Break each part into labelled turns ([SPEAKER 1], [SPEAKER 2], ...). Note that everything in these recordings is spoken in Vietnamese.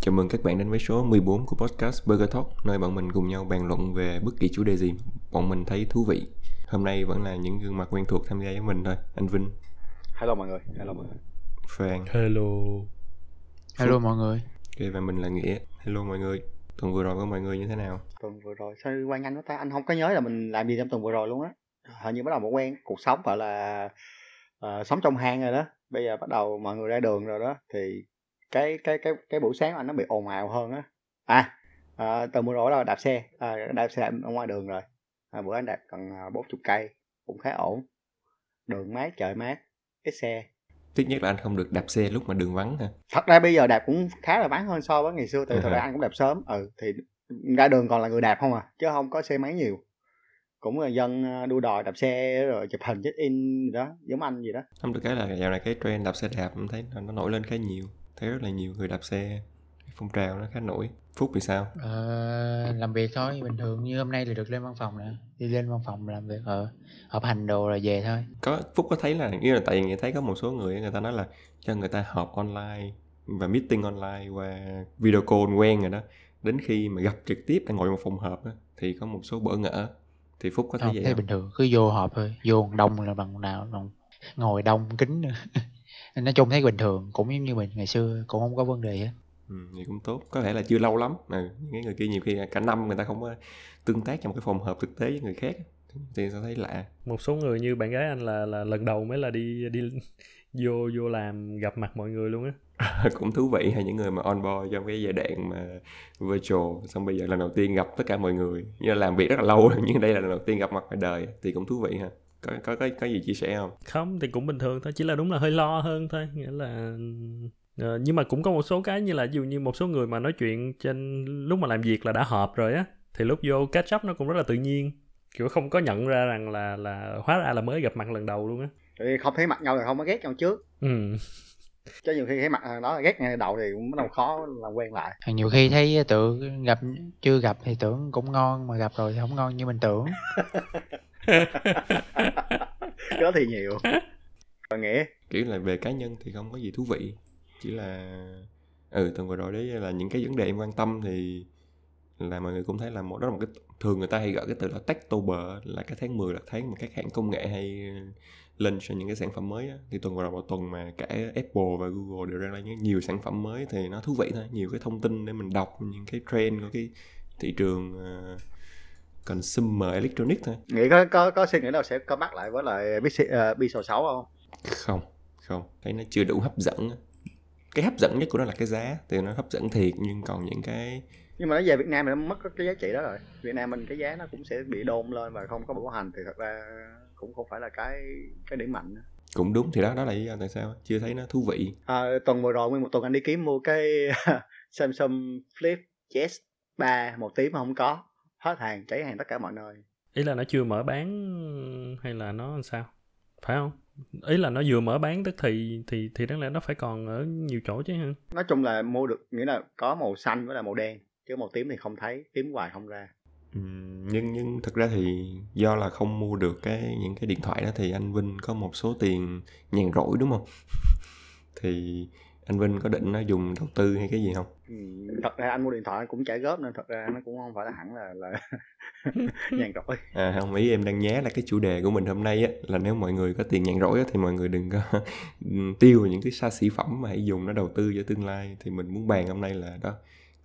[SPEAKER 1] Chào mừng các bạn đến với số 14 của podcast Burger Talk, nơi bọn mình cùng nhau bàn luận về bất kỳ chủ đề gì bọn mình thấy thú vị. Hôm nay vẫn là những gương mặt quen thuộc tham gia với mình thôi. Anh Vinh,
[SPEAKER 2] Hello mọi người, hello mọi người.
[SPEAKER 1] Phan,
[SPEAKER 3] Hello.
[SPEAKER 4] Hello mọi người.
[SPEAKER 1] ok và mình là Nghĩa. Hello mọi người. Tuần vừa rồi của mọi người như thế nào?
[SPEAKER 2] Tuần vừa rồi sao qua nhanh quá ta? Anh không có nhớ là mình làm gì trong tuần vừa rồi luôn á. Hình như bắt đầu một quen cuộc sống gọi là ờ, sống trong hang rồi đó. Bây giờ bắt đầu mọi người ra đường rồi đó thì cái cái cái cái buổi sáng anh nó bị ồn ào hơn á. À, à tuần vừa rồi là đạp xe, à, đạp xe ở ngoài đường rồi. À, bữa anh đạp gần à, 40 cây cũng khá ổn. Đường mát, trời mát, ít xe.
[SPEAKER 1] Tiếc nhất là anh không được đạp xe lúc mà đường vắng ha.
[SPEAKER 2] thật ra bây giờ đạp cũng khá là vắng hơn so với ngày xưa tại
[SPEAKER 1] Ừ
[SPEAKER 2] thật ra
[SPEAKER 1] hả?
[SPEAKER 2] anh cũng đạp sớm ừ thì ra đường còn là người đạp không à chứ không có xe máy nhiều cũng là dân ờ, đua đòi đạp xe rồi chụp hình check in gì đó giống anh gì đó
[SPEAKER 1] Không được cái là dạo này cái trend đạp xe đạp em thấy nó nổi lên khá nhiều. Thấy rất là nhiều người đạp xe. Phong trào nó khá nổi. Phúc thì sao?
[SPEAKER 4] Ờ, làm việc thôi, bình thường như hôm nay thì được lên văn phòng nè, đi lên văn phòng làm việc ở họp hành đồ rồi về thôi.
[SPEAKER 1] có phúc có thấy là như là tại vì người thấy có một số người người ta nói là cho người ta họp online và meeting online qua video call quen rồi đó đến khi mà gặp trực tiếp đang ngồi một phòng họp á, thì có một số bỡ ngỡ thì phúc có thấy
[SPEAKER 4] Không,
[SPEAKER 1] vậy
[SPEAKER 4] thấy
[SPEAKER 1] không?
[SPEAKER 4] bình thường, cứ vô họp thôi, vô đông là bằng nào, bằng ngồi đông kính nữa. Nói chung thấy bình thường, cũng giống như mình ngày xưa, cũng không có vấn đề á.
[SPEAKER 1] Ừ, vậy cũng tốt. Có thể là chưa lâu lắm. Ừ, những cái người kia nhiều khi cả năm người ta không có tương tác trong cái phòng họp thực tế với người khác. Thì sẽ thấy lạ.
[SPEAKER 3] Một số người như bạn gái anh là là lần đầu mới là đi đi vô vô làm gặp mặt mọi người luôn á.
[SPEAKER 1] cũng thú vị hay những người mà on board trong cái giai đoạn mà virtual. Xong bây giờ lần đầu tiên gặp tất cả mọi người. Như là làm việc rất là lâu rồi nhưng đây là lần đầu tiên gặp mặt ngoài đời. Thì cũng thú vị ha có có có, có gì chia sẻ không
[SPEAKER 3] Không thì cũng bình thường thôi, chỉ là đúng là hơi lo hơn thôi, nghĩa là ờ, nhưng mà cũng có một số cái như là dụ như một số người mà nói chuyện trên lúc mà làm việc là đã họp rồi á thì lúc vô catch up nó cũng rất là tự nhiên kiểu không có nhận ra rằng là là hóa ra là mới gặp mặt lần đầu luôn á
[SPEAKER 2] Tại vì không thấy mặt nhau thì không có ghét nhau trước
[SPEAKER 3] ừ.
[SPEAKER 2] chứ nhiều khi thấy mặt thằng đó là ghét ngay đầu thì cũng bắt đầu khó làm quen lại
[SPEAKER 4] nhiều khi thấy tưởng gặp chưa gặp thì tưởng cũng ngon mà gặp rồi thì không ngon như mình tưởng.
[SPEAKER 2] có thì nhiều. Và nghĩa.
[SPEAKER 1] Kiểu là về cá nhân thì không có gì thú vị. Chỉ là ừ tuần vừa rồi đấy là những cái vấn đề em quan tâm thì là mọi người cũng thấy là một đó là một cái thường người ta hay gọi cái từ là Techtober là cái tháng 10 là tháng mà các hãng công nghệ hay lên cho những cái sản phẩm mới á. thì tuần vừa rồi một tuần mà cả Apple và Google đều ra lên những nhiều sản phẩm mới thì nó thú vị thôi. Nhiều cái thông tin để mình đọc những cái trend của cái thị trường uh, consumer electronic thôi.
[SPEAKER 2] Nghĩ có có có suy nghĩ nào sẽ có bắt lại với lại Pixel uh, Pixel 6 không?
[SPEAKER 1] Không không. Thấy nó chưa đủ hấp dẫn. Cái hấp dẫn nhất của nó là cái giá. Thì nó hấp dẫn thiệt nhưng còn những cái
[SPEAKER 2] nhưng mà nó về Việt Nam thì nó mất cái giá trị đó rồi. Việt Nam mình cái giá nó cũng sẽ bị đôn lên và không có bảo hành. Thì thật ra cũng không phải là cái cái điểm mạnh. Nữa.
[SPEAKER 1] cũng đúng thì đó đó là lý do tại sao chưa thấy nó thú vị.
[SPEAKER 2] À, tuần vừa rồi nguyên một tuần anh đi kiếm mua cái Samsung Flip S 3 một tí mà không có hết hàng cháy hàng tất cả mọi nơi.
[SPEAKER 3] Ý là nó chưa mở bán hay là nó làm sao? Phải không? Ý là nó vừa mở bán tức thì thì thì đáng lẽ nó phải còn ở nhiều chỗ chứ ha?
[SPEAKER 2] Nói chung là mua được nghĩa là có màu xanh với là màu đen chứ màu tím thì không thấy tím hoài không ra.
[SPEAKER 1] Ừm, nhưng nhưng thực ra thì do là không mua được cái những cái điện thoại đó thì anh Vinh có một số tiền nhàn rỗi đúng không? Thì anh Vinh có định nó dùng đầu tư hay cái gì không?
[SPEAKER 2] Ừ, thật ra anh mua điện thoại anh cũng trả góp nên thật ra nó cũng không phải là hẳn là là nhàn rỗi.
[SPEAKER 1] À không, ý em đang nhớ là cái chủ đề của mình hôm nay á là nếu mọi người có tiền nhàn rỗi á, thì mọi người đừng có tiêu những cái xa xỉ phẩm mà hãy dùng nó đầu tư cho tương lai. Thì mình muốn bàn hôm nay là đó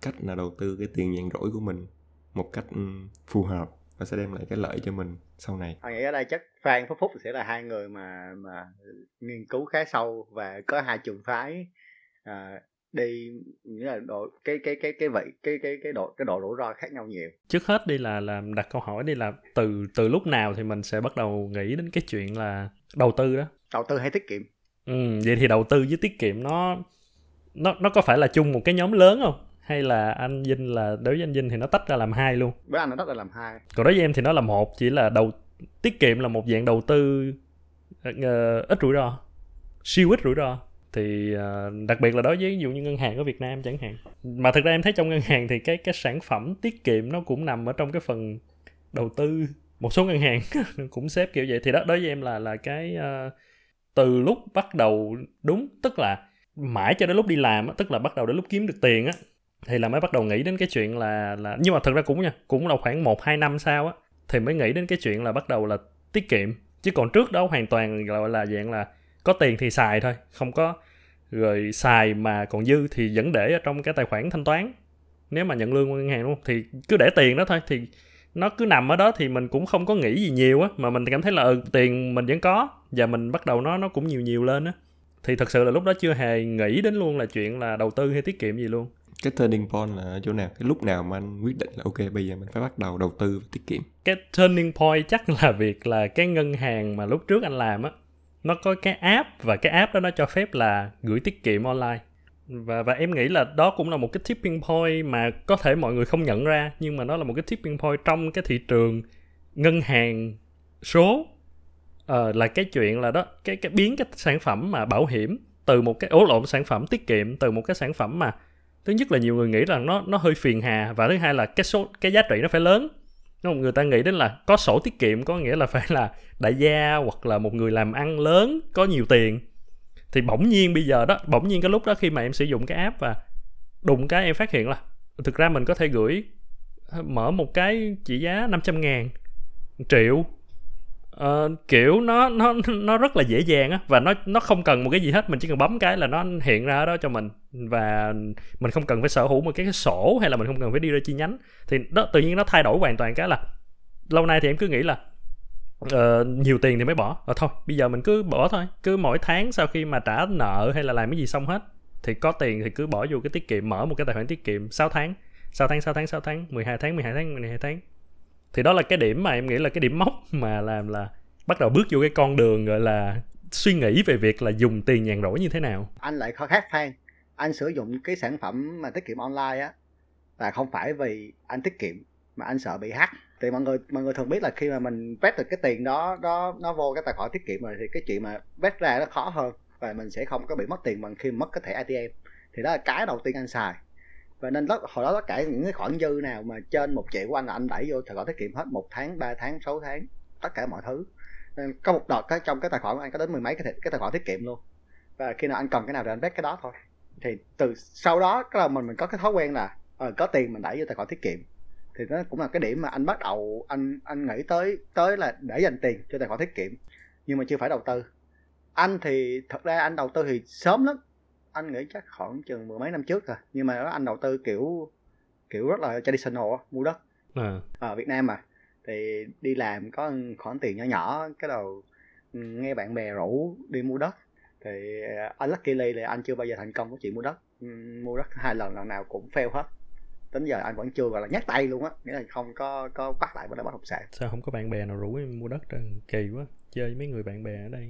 [SPEAKER 1] cách là đầu tư cái tiền nhàn rỗi của mình một cách ừm, phù hợp và sẽ đem lại cái lợi cho mình sau này.
[SPEAKER 2] anh nghĩ ở đây chắc Phan Phúc Phúc sẽ là hai người mà mà nghiên cứu khá sâu và có hai trường phái à, đi nghĩa là độ cái cái cái cái vậy cái cái cái độ cái độ rủi ro khác nhau nhiều.
[SPEAKER 3] Trước hết đi là là đặt câu hỏi đi là từ từ lúc nào thì mình sẽ bắt đầu nghĩ đến cái chuyện là đầu tư đó?
[SPEAKER 2] Đầu tư hay tiết kiệm?
[SPEAKER 3] Ừ, vậy thì đầu tư với tiết kiệm nó nó nó có phải là chung một cái nhóm lớn không? Hay là anh Vinh là đối với anh Vinh thì nó tách ra làm hai luôn?
[SPEAKER 2] Với anh nó rất là làm hai.
[SPEAKER 3] Còn đối với em thì nó là một chỉ là đầu tiết kiệm là một dạng đầu tư ờ, ít rủi ro siêu ít rủi ro thì uh, đặc biệt là đối với ví dụ như ngân hàng ở Việt Nam chẳng hạn. Mà thực ra em thấy trong ngân hàng thì cái cái sản phẩm tiết kiệm nó cũng nằm ở trong cái phần đầu tư. Một số ngân hàng cũng xếp kiểu vậy. Thì đó đối với em là là cái uh, từ lúc bắt đầu đúng tức là mãi cho đến lúc đi làm tức là bắt đầu đến lúc kiếm được tiền á thì là mới bắt đầu nghĩ đến cái chuyện là là nhưng mà thật ra cũng nha cũng là khoảng một hai năm sau á thì mới nghĩ đến cái chuyện là bắt đầu là tiết kiệm. Chứ còn trước đó hoàn toàn gọi là dạng là có tiền thì xài thôi không có. Rồi xài mà còn dư thì vẫn để ở trong cái tài khoản thanh toán. Nếu mà nhận lương qua ngân hàng đúng không? Thì cứ để tiền đó thôi thì nó cứ nằm ở đó thì mình cũng không có nghĩ gì nhiều á mà mình cảm thấy là ừ, tiền mình vẫn có và mình bắt đầu nó nó cũng nhiều nhiều lên á. Thì thật sự là lúc đó chưa hề nghĩ đến luôn là chuyện là đầu tư hay tiết kiệm gì luôn.
[SPEAKER 1] Cái turning point là ở chỗ nào? Cái lúc nào mà anh quyết định là ok bây giờ mình phải bắt đầu đầu tư và tiết kiệm?
[SPEAKER 3] Cái turning point chắc là việc là cái ngân hàng mà lúc trước anh làm á nó có cái app và cái app đó nó cho phép là gửi tiết kiệm online. Và và em nghĩ là đó cũng là một cái tipping point mà có thể mọi người không nhận ra nhưng mà nó là một cái tipping point trong cái thị trường ngân hàng số. Ờ, là cái chuyện là đó cái cái biến cái sản phẩm mà bảo hiểm từ một cái ố lộn sản phẩm tiết kiệm từ một cái sản phẩm mà thứ nhất là nhiều người nghĩ rằng nó nó hơi phiền hà và thứ hai là cái số cái giá trị nó phải lớn. Đúng không? người ta nghĩ đến là có sổ tiết kiệm, có nghĩa là phải là đại gia hoặc là một người làm ăn lớn, có nhiều tiền thì bỗng nhiên bây giờ đó, bỗng nhiên cái lúc đó khi mà em sử dụng cái app và đụng cái em phát hiện là thực ra mình có thể gửi ờ, mở một cái trị giá 500 ngàn triệu uh, kiểu nó nó nó rất là dễ dàng á và nó nó không cần một cái gì hết mình chỉ cần bấm cái là nó hiện ra ở đó cho mình. Và mình không cần phải sở hữu một cái, cái sổ hay là mình không cần phải đi ra chi nhánh. Thì đó tự nhiên nó thay đổi hoàn toàn cái là lâu nay thì em cứ nghĩ là uh, nhiều tiền thì mới bỏ. Ờ, thôi bây giờ mình cứ bỏ thôi. Cứ mỗi tháng sau khi mà trả nợ hay là làm cái gì xong hết thì có tiền thì cứ bỏ vô cái tiết kiệm mở một cái tài khoản tiết kiệm. 6 tháng 6 tháng 6 tháng 6 tháng 12 tháng 12 tháng 12 tháng thì đó là cái điểm mà em nghĩ là cái điểm mốc mà làm là bắt đầu bước vô cái con đường, gọi là, suy nghĩ về việc là dùng tiền nhàn rỗi như thế nào.
[SPEAKER 2] Anh lại khó khác, phan. Anh sử dụng cái sản phẩm mà tiết kiệm online á là không phải vì anh tiết kiệm mà anh sợ bị hack. Thì mọi người mọi người thường biết là khi mà mình vét được cái tiền đó đó, nó vô cái tài khoản tiết kiệm rồi thì cái chuyện mà vét ra nó khó hơn và mình sẽ không có bị mất tiền bằng khi mất cái thẻ ATM thì đó là cái đầu tiên anh xài và nên đó, hồi đó tất cả những cái khoản dư nào mà trên một triệu của anh là anh đẩy vô tài khoản tiết kiệm hết một tháng ba tháng sáu tháng tất cả mọi thứ. Nên có một đợt cái trong cái tài khoản của anh có đến mười mấy cái, cái tài khoản tiết kiệm luôn. Và khi nào anh cần cái nào thì anh vét cái đó thôi. Thì từ sau đó cái là mình mình có cái thói quen là uh, có tiền mình đẩy vô tài khoản tiết kiệm. Thì nó cũng là cái điểm mà anh bắt đầu anh anh nghĩ tới tới là để dành tiền cho tài khoản tiết kiệm nhưng mà chưa phải đầu tư. Anh thì thật ra anh đầu tư thì sớm lắm anh nghĩ chắc khoảng chừng mười mấy năm trước rồi. Nhưng mà đó anh đầu tư kiểu kiểu rất là traditional mua đất. À. ở Việt Nam mà. Thì đi làm có khoản tiền nhỏ nhỏ cái đầu nghe bạn bè rủ đi mua đất. Thì anh luckily là anh chưa bao giờ thành công có chuyện mua đất. Mua đất hai lần lần nào cũng fail hết. Đến giờ anh vẫn chưa gọi là nhắc tay luôn á. Nghĩa là không có có bắt lại bất động sản.
[SPEAKER 3] Sao không có bạn bè nào rủ em mua đất trơn kỳ quá chơi với mấy người bạn bè ở đây.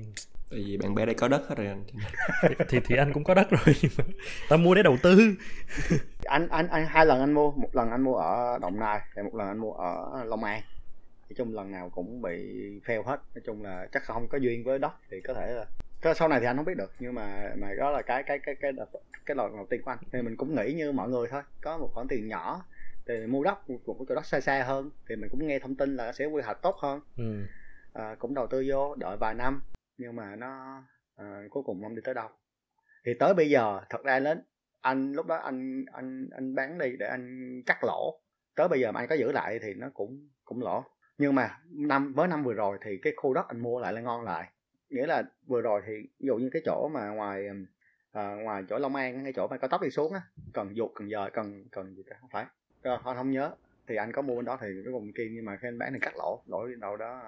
[SPEAKER 1] Tại vì bạn bè đây có đất hết rồi anh.
[SPEAKER 3] Thì, thì thì anh cũng có đất rồi nhưng mà tao mua để đầu tư.
[SPEAKER 2] Anh anh anh hai lần anh mua một lần anh mua ở đồng nai và một lần anh mua ở long an. Nói chung lần nào cũng bị fail hết. Nói chung là chắc không có duyên với đất thì có thể là cái sau này thì anh không biết được nhưng mà mà đó là cái cái cái cái cái, cái lần đầu tiên của anh. Thì mình cũng nghĩ như mọi người thôi. Có một khoản tiền nhỏ thì mua đất một, một chỗ đất xa xa hơn thì mình cũng nghe thông tin là sẽ quy hoạch tốt hơn. Ừ à, cũng đầu tư vô đợi vài năm nhưng mà nó à, cuối cùng không đi tới đâu. Thì tới bây giờ thật ra đến anh lúc đó anh anh anh bán đi để anh cắt lỗ. Tới bây giờ mà anh có giữ lại thì nó cũng cũng lỗ. Nhưng mà năm mới năm vừa rồi thì cái khu đất anh mua lại là ngon lại. Nghĩa là vừa rồi thì ví dụ như cái chỗ mà ngoài à, ngoài chỗ Long An cái chỗ mà có tóc đi xuống á cần dục cần giờ cần cần gì cả không phải. Rồi, không, không nhớ. Thì anh có mua bên đó thì cuối cùng kia nhưng mà khi anh bán thì cắt lỗ lỗ đâu đó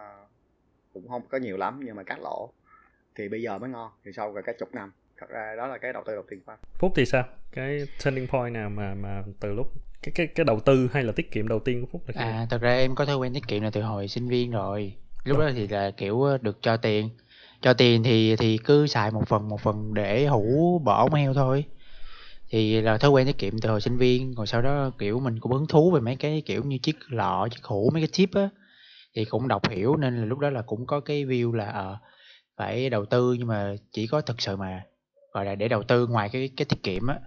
[SPEAKER 2] cũng không có nhiều lắm nhưng mà cắt lỗ thì bây giờ mới ngon thì sau rồi cái chục năm. Thật ra đó là cái đầu tư đầu tiên của anh.
[SPEAKER 3] Phúc thì sao? Cái turning point nào mà mà từ lúc cái cái cái đầu tư hay là tiết kiệm đầu tiên của phúc
[SPEAKER 4] là à thật ra em có thói quen tiết kiệm là từ hồi sinh viên rồi. Lúc đó thì là kiểu được cho tiền. Cho tiền thì thì cứ xài một phần một phần để hủ bỏ mail thôi. Thì là thói quen tiết kiệm từ hồi sinh viên. Rồi sau đó kiểu mình cũng hứng thú về mấy cái kiểu như chiếc lọ chiếc hũ mấy cái chip á thì cũng đọc hiểu nên là lúc đó là cũng có cái view là uh, phải đầu tư nhưng mà chỉ có thực sự mà gọi là để đầu tư ngoài cái cái tiết kiệm á.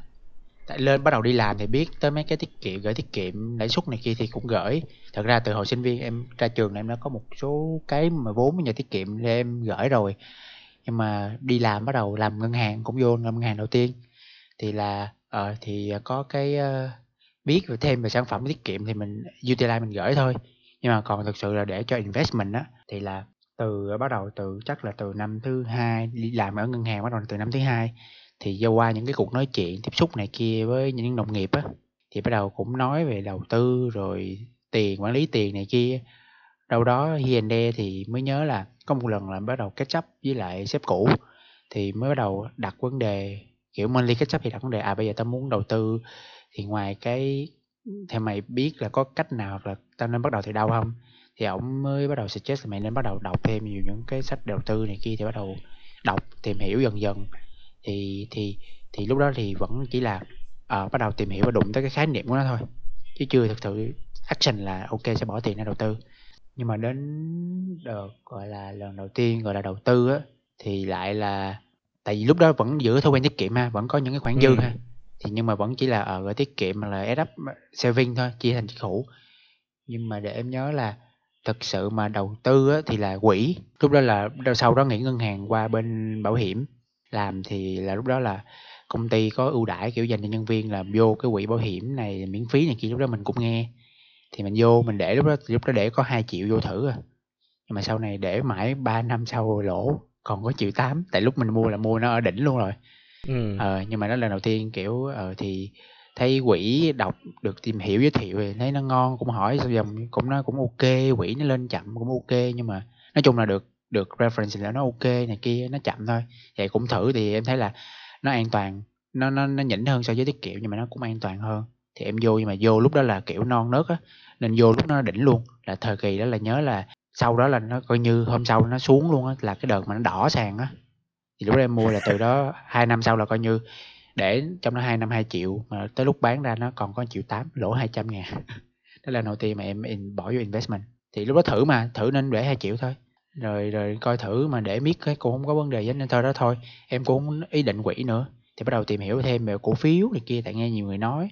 [SPEAKER 4] Tại lên bắt đầu đi làm thì biết tới mấy cái tiết kiệm gửi tiết kiệm lãi suất này kia thì cũng gửi. Thật ra từ hồi sinh viên em ra trường em đã có một số cái mà vốn nhà tiết kiệm để em gửi rồi. Nhưng mà đi làm bắt đầu làm ngân hàng cũng vô làm ngân hàng đầu tiên. Thì là uh, thì có cái uh, biết về thêm về sản phẩm tiết kiệm thì mình utilize mình gửi thôi nhưng mà còn thực sự là để cho investment á, thì là từ, bắt đầu từ chắc là từ năm thứ hai, đi làm ở ngân hàng bắt đầu từ năm thứ hai, thì do qua những cái cuộc nói chuyện tiếp xúc này kia với những đồng nghiệp á, thì bắt đầu cũng nói về đầu tư rồi tiền, quản lý tiền này kia. Đâu đó HND thì mới nhớ là có một lần là bắt đầu catch up với lại sếp cũ, thì mới bắt đầu đặt vấn đề, kiểu monthly catch up thì đặt vấn đề à bây giờ tao muốn đầu tư, thì ngoài cái theo mày biết là có cách nào là tao nên bắt đầu từ đâu không? Thì ổng mới bắt đầu suggest là mày nên bắt đầu đọc thêm nhiều những cái sách đầu tư này kia thì bắt đầu đọc tìm hiểu dần dần. Thì thì thì lúc đó thì vẫn chỉ là à, bắt đầu tìm hiểu và đụng tới cái khái niệm của nó thôi. Chứ chưa thực sự action là ok sẽ bỏ tiền ra đầu tư. Nhưng mà đến đợt gọi là lần đầu tiên gọi là đầu tư á thì lại là tại vì lúc đó vẫn giữ thói quen tiết kiệm ha vẫn có những cái khoản dư
[SPEAKER 3] Ừ.
[SPEAKER 4] ha thì nhưng mà vẫn chỉ là ở gửi tiết kiệm là add up saving thôi chia thành chiếc hũ nhưng mà để em nhớ là thực sự mà đầu tư á, thì là quỹ. Lúc đó là sau đó nghỉ ngân hàng qua bên bảo hiểm làm thì là lúc đó là công ty có ưu đãi kiểu dành cho nhân viên là vô cái quỹ bảo hiểm này miễn phí này kia lúc đó mình cũng nghe. Thì mình vô mình để lúc đó lúc đó để có 2 triệu vô thử à. Nhưng mà sau này để mãi 3 năm sau lỗ còn có triệu tám. Tại lúc mình mua là mua nó ở đỉnh luôn rồi.
[SPEAKER 3] Ừ.
[SPEAKER 4] ờ nhưng mà đó là lần đầu tiên, kiểu ờ thì thấy quỷ đọc được tìm hiểu giới thiệu thì thấy nó ngon, cũng hỏi sau dòng cũng nó cũng ok, quỷ nó lên chậm cũng ok, nhưng mà nói chung là được được reference là nó ok này kia, nó chậm thôi. Vậy cũng thử thì em thấy là nó an toàn, nó nó nó nhỉnh hơn so với tiết kiệm nhưng mà nó cũng an toàn hơn. Thì em vô nhưng mà vô lúc đó là kiểu non nớt á, nên vô lúc nó đỉnh luôn. Là thời kỳ đó là nhớ là sau đó là nó coi như hôm sau nó xuống luôn á, là cái đợt mà nó đỏ sàn á thì lúc đó em mua là từ đó hai năm sau là coi như để trong đó hai năm hai triệu mà tới lúc bán ra nó còn có triệu tám lỗ hai trăm ngàn. Đó là đầu tiên mà em in, bỏ vô investment. Thì lúc đó thử mà thử nên để hai triệu thôi. Rồi rồi coi thử mà để biết cái cũng không có vấn đề gì nên thôi đó thôi. Em cũng không ý định quỹ nữa. Thì bắt đầu tìm hiểu thêm về cổ phiếu này kia tại nghe nhiều người nói.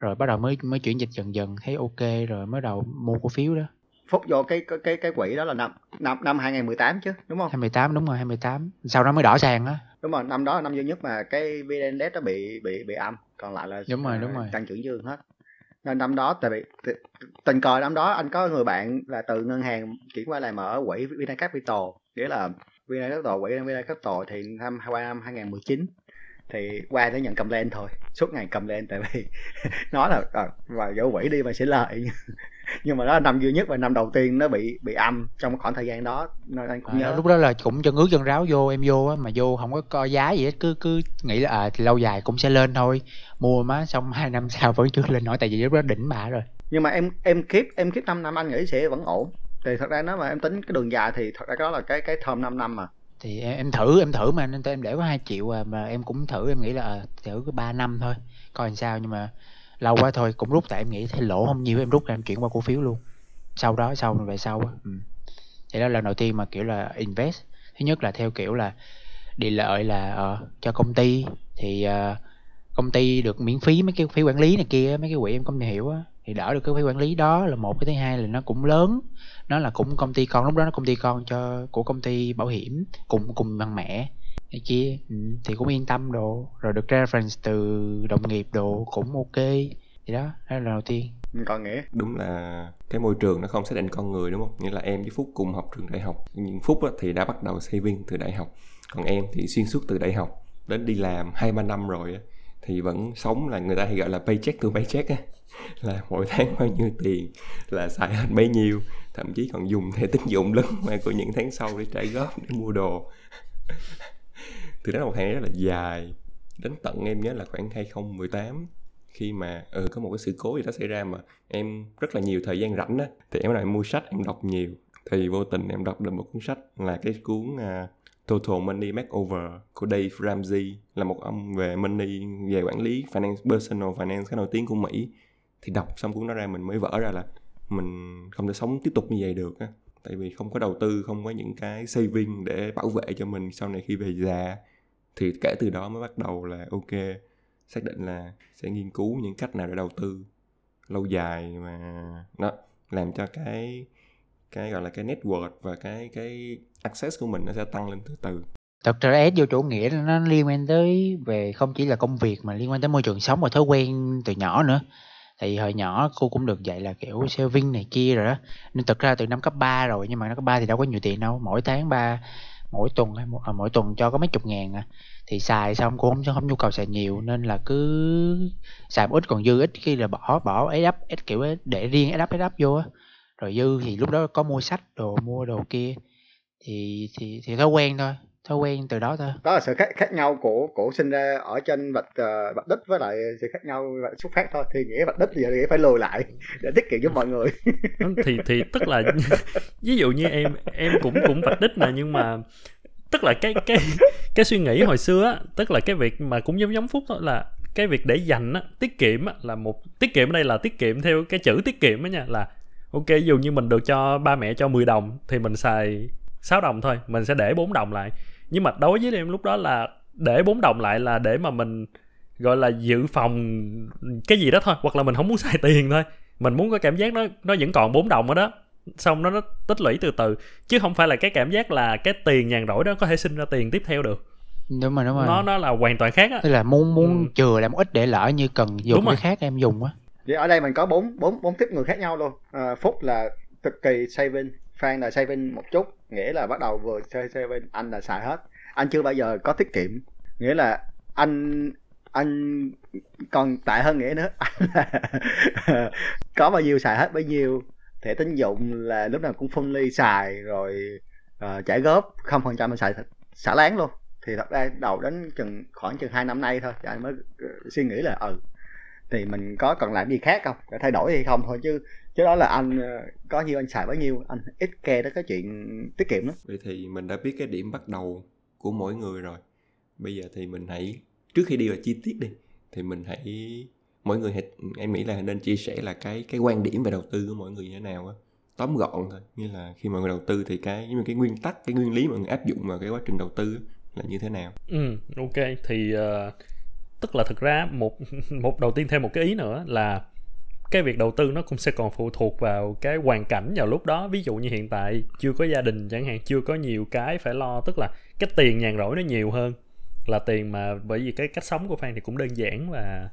[SPEAKER 4] Rồi bắt đầu mới mới chuyển dịch dần dần thấy ok rồi mới đầu mua cổ phiếu đó.
[SPEAKER 2] Phúc vô cái cái cái, cái quỹ đó là năm năm năm 2018 chứ đúng không?
[SPEAKER 4] 28 đúng rồi 28 sau đó mới đỏ sàn á
[SPEAKER 2] Đúng rồi, năm đó là năm duy nhất mà cái VN Index nó bị bị bị âm, còn lại là
[SPEAKER 4] Đúng rồi,
[SPEAKER 2] à,
[SPEAKER 4] đúng rồi.
[SPEAKER 2] tăng trưởng dương hết. Nên năm đó tại vì tình cờ năm đó anh có người bạn là từ ngân hàng chuyển qua làm ở quỹ VN Capital, nghĩa là VN Capital quỹ VN Capital thì năm qua năm 2019 thì qua nó nhận cầm lên thôi suốt ngày cầm lên tại vì nói là à, vào vô quỹ đi mà sẽ lợi nhưng mà là năm duy nhất và năm đầu tiên nó bị bị âm trong khoảng thời gian đó. Nên anh cũng
[SPEAKER 4] À,
[SPEAKER 2] nhớ.
[SPEAKER 4] lúc đó là cũng chân ướt chân ráo vô em vô á mà vô không có coi giá gì hết cứ cứ nghĩ là à, thì lâu dài cũng sẽ lên thôi. Mua má xong hai năm sau vẫn chưa lên nổi tại vì lúc đó đỉnh bả rồi.
[SPEAKER 2] Nhưng mà em em kiếp em kiếp 5 năm anh nghĩ sẽ vẫn ổn. Thì thật ra nếu mà em tính cái đường dài thì thật ra đó là cái cái thơm 5 năm mà.
[SPEAKER 4] Thì em, em thử em thử mà nên em để có hai triệu à, mà em cũng thử em nghĩ là à, thử ba năm thôi coi làm sao. Nhưng mà lâu quá thôi cũng rút tại em nghĩ thấy lỗ không nhiều em rút ra em chuyển qua cổ phiếu luôn. Sau đó sau về sau á. Ừ. thì đó là lần đầu tiên mà kiểu là invest. Thứ nhất là theo kiểu là đi lợi là ờ, cho công ty thì ờ, công ty được miễn phí mấy cái phí quản lý này kia mấy cái quỹ em không hiểu á thì đỡ được cái phí quản lý đó. Là một cái thứ hai là nó cũng lớn nó là cũng công ty con lúc đó nó công ty con cho của công ty bảo hiểm cùng cùng bằng mẹ này kia. Ừ, thì cũng yên tâm đồ. Rồi được reference từ đồng nghiệp đồ cũng ok. Thì đó đó là lần đầu tiên.
[SPEAKER 2] Còn nghĩa?
[SPEAKER 1] Đúng là cái môi trường nó không xác định con người đúng không? Nghĩa là em với phúc cùng học trường đại học. Nhưng phúc á, thì đã bắt đầu saving từ đại học. Còn em thì xuyên suốt từ đại học. Đến đi làm hai ba năm rồi á, thì vẫn sống là người ta hay gọi là paycheck to paycheck á. Là mỗi tháng bao nhiêu tiền là xài hết bấy nhiêu. Thậm chí còn dùng thẻ tín dụng lớn mà của những tháng sau để trả góp để mua đồ thì đó là một thời gian rất là dài. Đến tận em nhớ là khoảng 2018 khi mà ừ, có một cái sự cố gì đó xảy ra mà em rất là nhiều thời gian rảnh á thì em lại mua sách em đọc nhiều. Thì vô tình em đọc được một cuốn sách là cái cuốn uh, Total Money Makeover của Dave Ramsey là một ông về money về quản lý finance personal finance cái nổi tiếng của Mỹ. Thì đọc xong cuốn đó ra mình mới vỡ ra là mình không thể sống tiếp tục như vậy được á. Tại vì không có đầu tư không có những cái saving để bảo vệ cho mình sau này khi về già thì kể từ đó mới bắt đầu là ok, xác định là sẽ nghiên cứu những cách nào để đầu tư lâu dài mà nó làm cho cái cái gọi là cái network và cái cái access của mình nó sẽ tăng lên từ từ.
[SPEAKER 4] Thật ra S vô chủ nghĩa nó liên quan tới về không chỉ là công việc mà liên quan tới môi trường sống và thói quen từ nhỏ nữa. Thì hồi nhỏ cô cũng được dạy là kiểu saving này kia rồi đó. Nên thật ra từ năm cấp 3 rồi, nhưng mà năm cấp 3 thì đâu có nhiều tiền đâu, mỗi tháng ba mỗi tuần hay mỗi, à, mỗi tuần cho có mấy chục ngàn à. Thì xài xong cô không không nhu cầu xài nhiều nên là cứ xài một ít còn dư ít khi là bỏ bỏ ấy đắp ít kiểu ấy, để riêng ấy đắp ấy đắp vô á. Rồi dư thì lúc đó có mua sách đồ mua đồ kia. Thì thì thì thói quen thôi thói quen từ đó thôi.
[SPEAKER 2] Đó là sự khác khác nhau của của sinh ra ở trên vạch uh, vạch đích với lại sự khác nhau xuất phát thôi. Thì nghĩa vạch đích thì nghĩa phải lùi lại để tiết kiệm giúp mọi người.
[SPEAKER 3] Thì thì tức là ví dụ như em em cũng cũng vạch đích nè nhưng mà tức là cái cái cái suy nghĩ hồi xưa á tức là cái việc mà cũng giống giống phúc thôi là cái việc để dành á tiết kiệm á là một tiết kiệm ở đây là tiết kiệm theo cái chữ tiết kiệm á nha là ok ví dụ như mình được cho ba mẹ cho 10 đồng thì mình xài 6 đồng thôi mình sẽ để 4 đồng lại nhưng mà đối với em lúc đó là để 4 đồng lại là để mà mình gọi là dự phòng cái gì đó thôi. Hoặc là mình không muốn xài tiền thôi. Mình muốn có cảm giác nó nó vẫn còn 4 đồng ở đó. Xong nó nó tích lũy từ từ. Chứ không phải là cái cảm giác là cái tiền nhàn rỗi đó có thể sinh ra tiền tiếp theo được.
[SPEAKER 4] Đúng rồi đúng rồi.
[SPEAKER 3] Nó nó là hoàn toàn khác á.
[SPEAKER 4] Tức là muốn muốn
[SPEAKER 3] Ừ.
[SPEAKER 4] chừa làm ít để lỡ như cần dùng
[SPEAKER 3] Đúng
[SPEAKER 4] cái
[SPEAKER 3] rồi.
[SPEAKER 4] khác em dùng á.
[SPEAKER 2] Vậy ở đây mình có bốn bốn bốn tiếp người khác nhau luôn. À, phúc là cực kỳ saving phan là saving một chút nghĩa là bắt đầu vừa chơi saving anh là xài hết. Anh chưa bao giờ có tiết kiệm nghĩa là anh anh còn tệ hơn nghĩa nữa. Anh là có bao nhiêu xài hết bấy nhiêu. Thẻ tín dụng là lúc nào cũng fully xài rồi ờ, trả góp không phần trăm xài xả láng luôn. Thì thật ra đầu đến chừng khoảng chừng hai năm nay thôi thì anh mới ờ, suy nghĩ là ừ thì mình có cần làm gì khác không? Để thay đổi hay không thôi chứ chứ đó là anh ờ, có nhiêu anh xài bấy nhiêu anh ít care tới cái chuyện tiết kiệm lắm
[SPEAKER 1] vậy thì mình đã biết cái điểm bắt đầu của mỗi người rồi. Bây giờ thì mình hãy trước khi đi vào chi tiết đi thì mình hãy mỗi người hãy em nghĩ là nên chia sẻ là cái cái quan điểm về đầu tư của mỗi người như thế nào á. Tóm gọn thôi như là khi mọi người đầu tư thì cái như cái nguyên tắc cái nguyên lý mọi người áp dụng vào cái quá trình đầu tư là như thế nào?
[SPEAKER 3] Ừ ok. Thì ờ, tức là thực ra một một đầu tiên thêm một cái ý nữa là cái việc đầu tư nó cũng sẽ còn phụ thuộc vào cái hoàn cảnh vào lúc đó. Ví dụ như hiện tại chưa có gia đình chẳng hạn chưa có nhiều cái phải lo tức là cái tiền nhàn rỗi nó nhiều hơn. Là tiền mà bởi vì cái cách sống của Phan thì cũng đơn giản và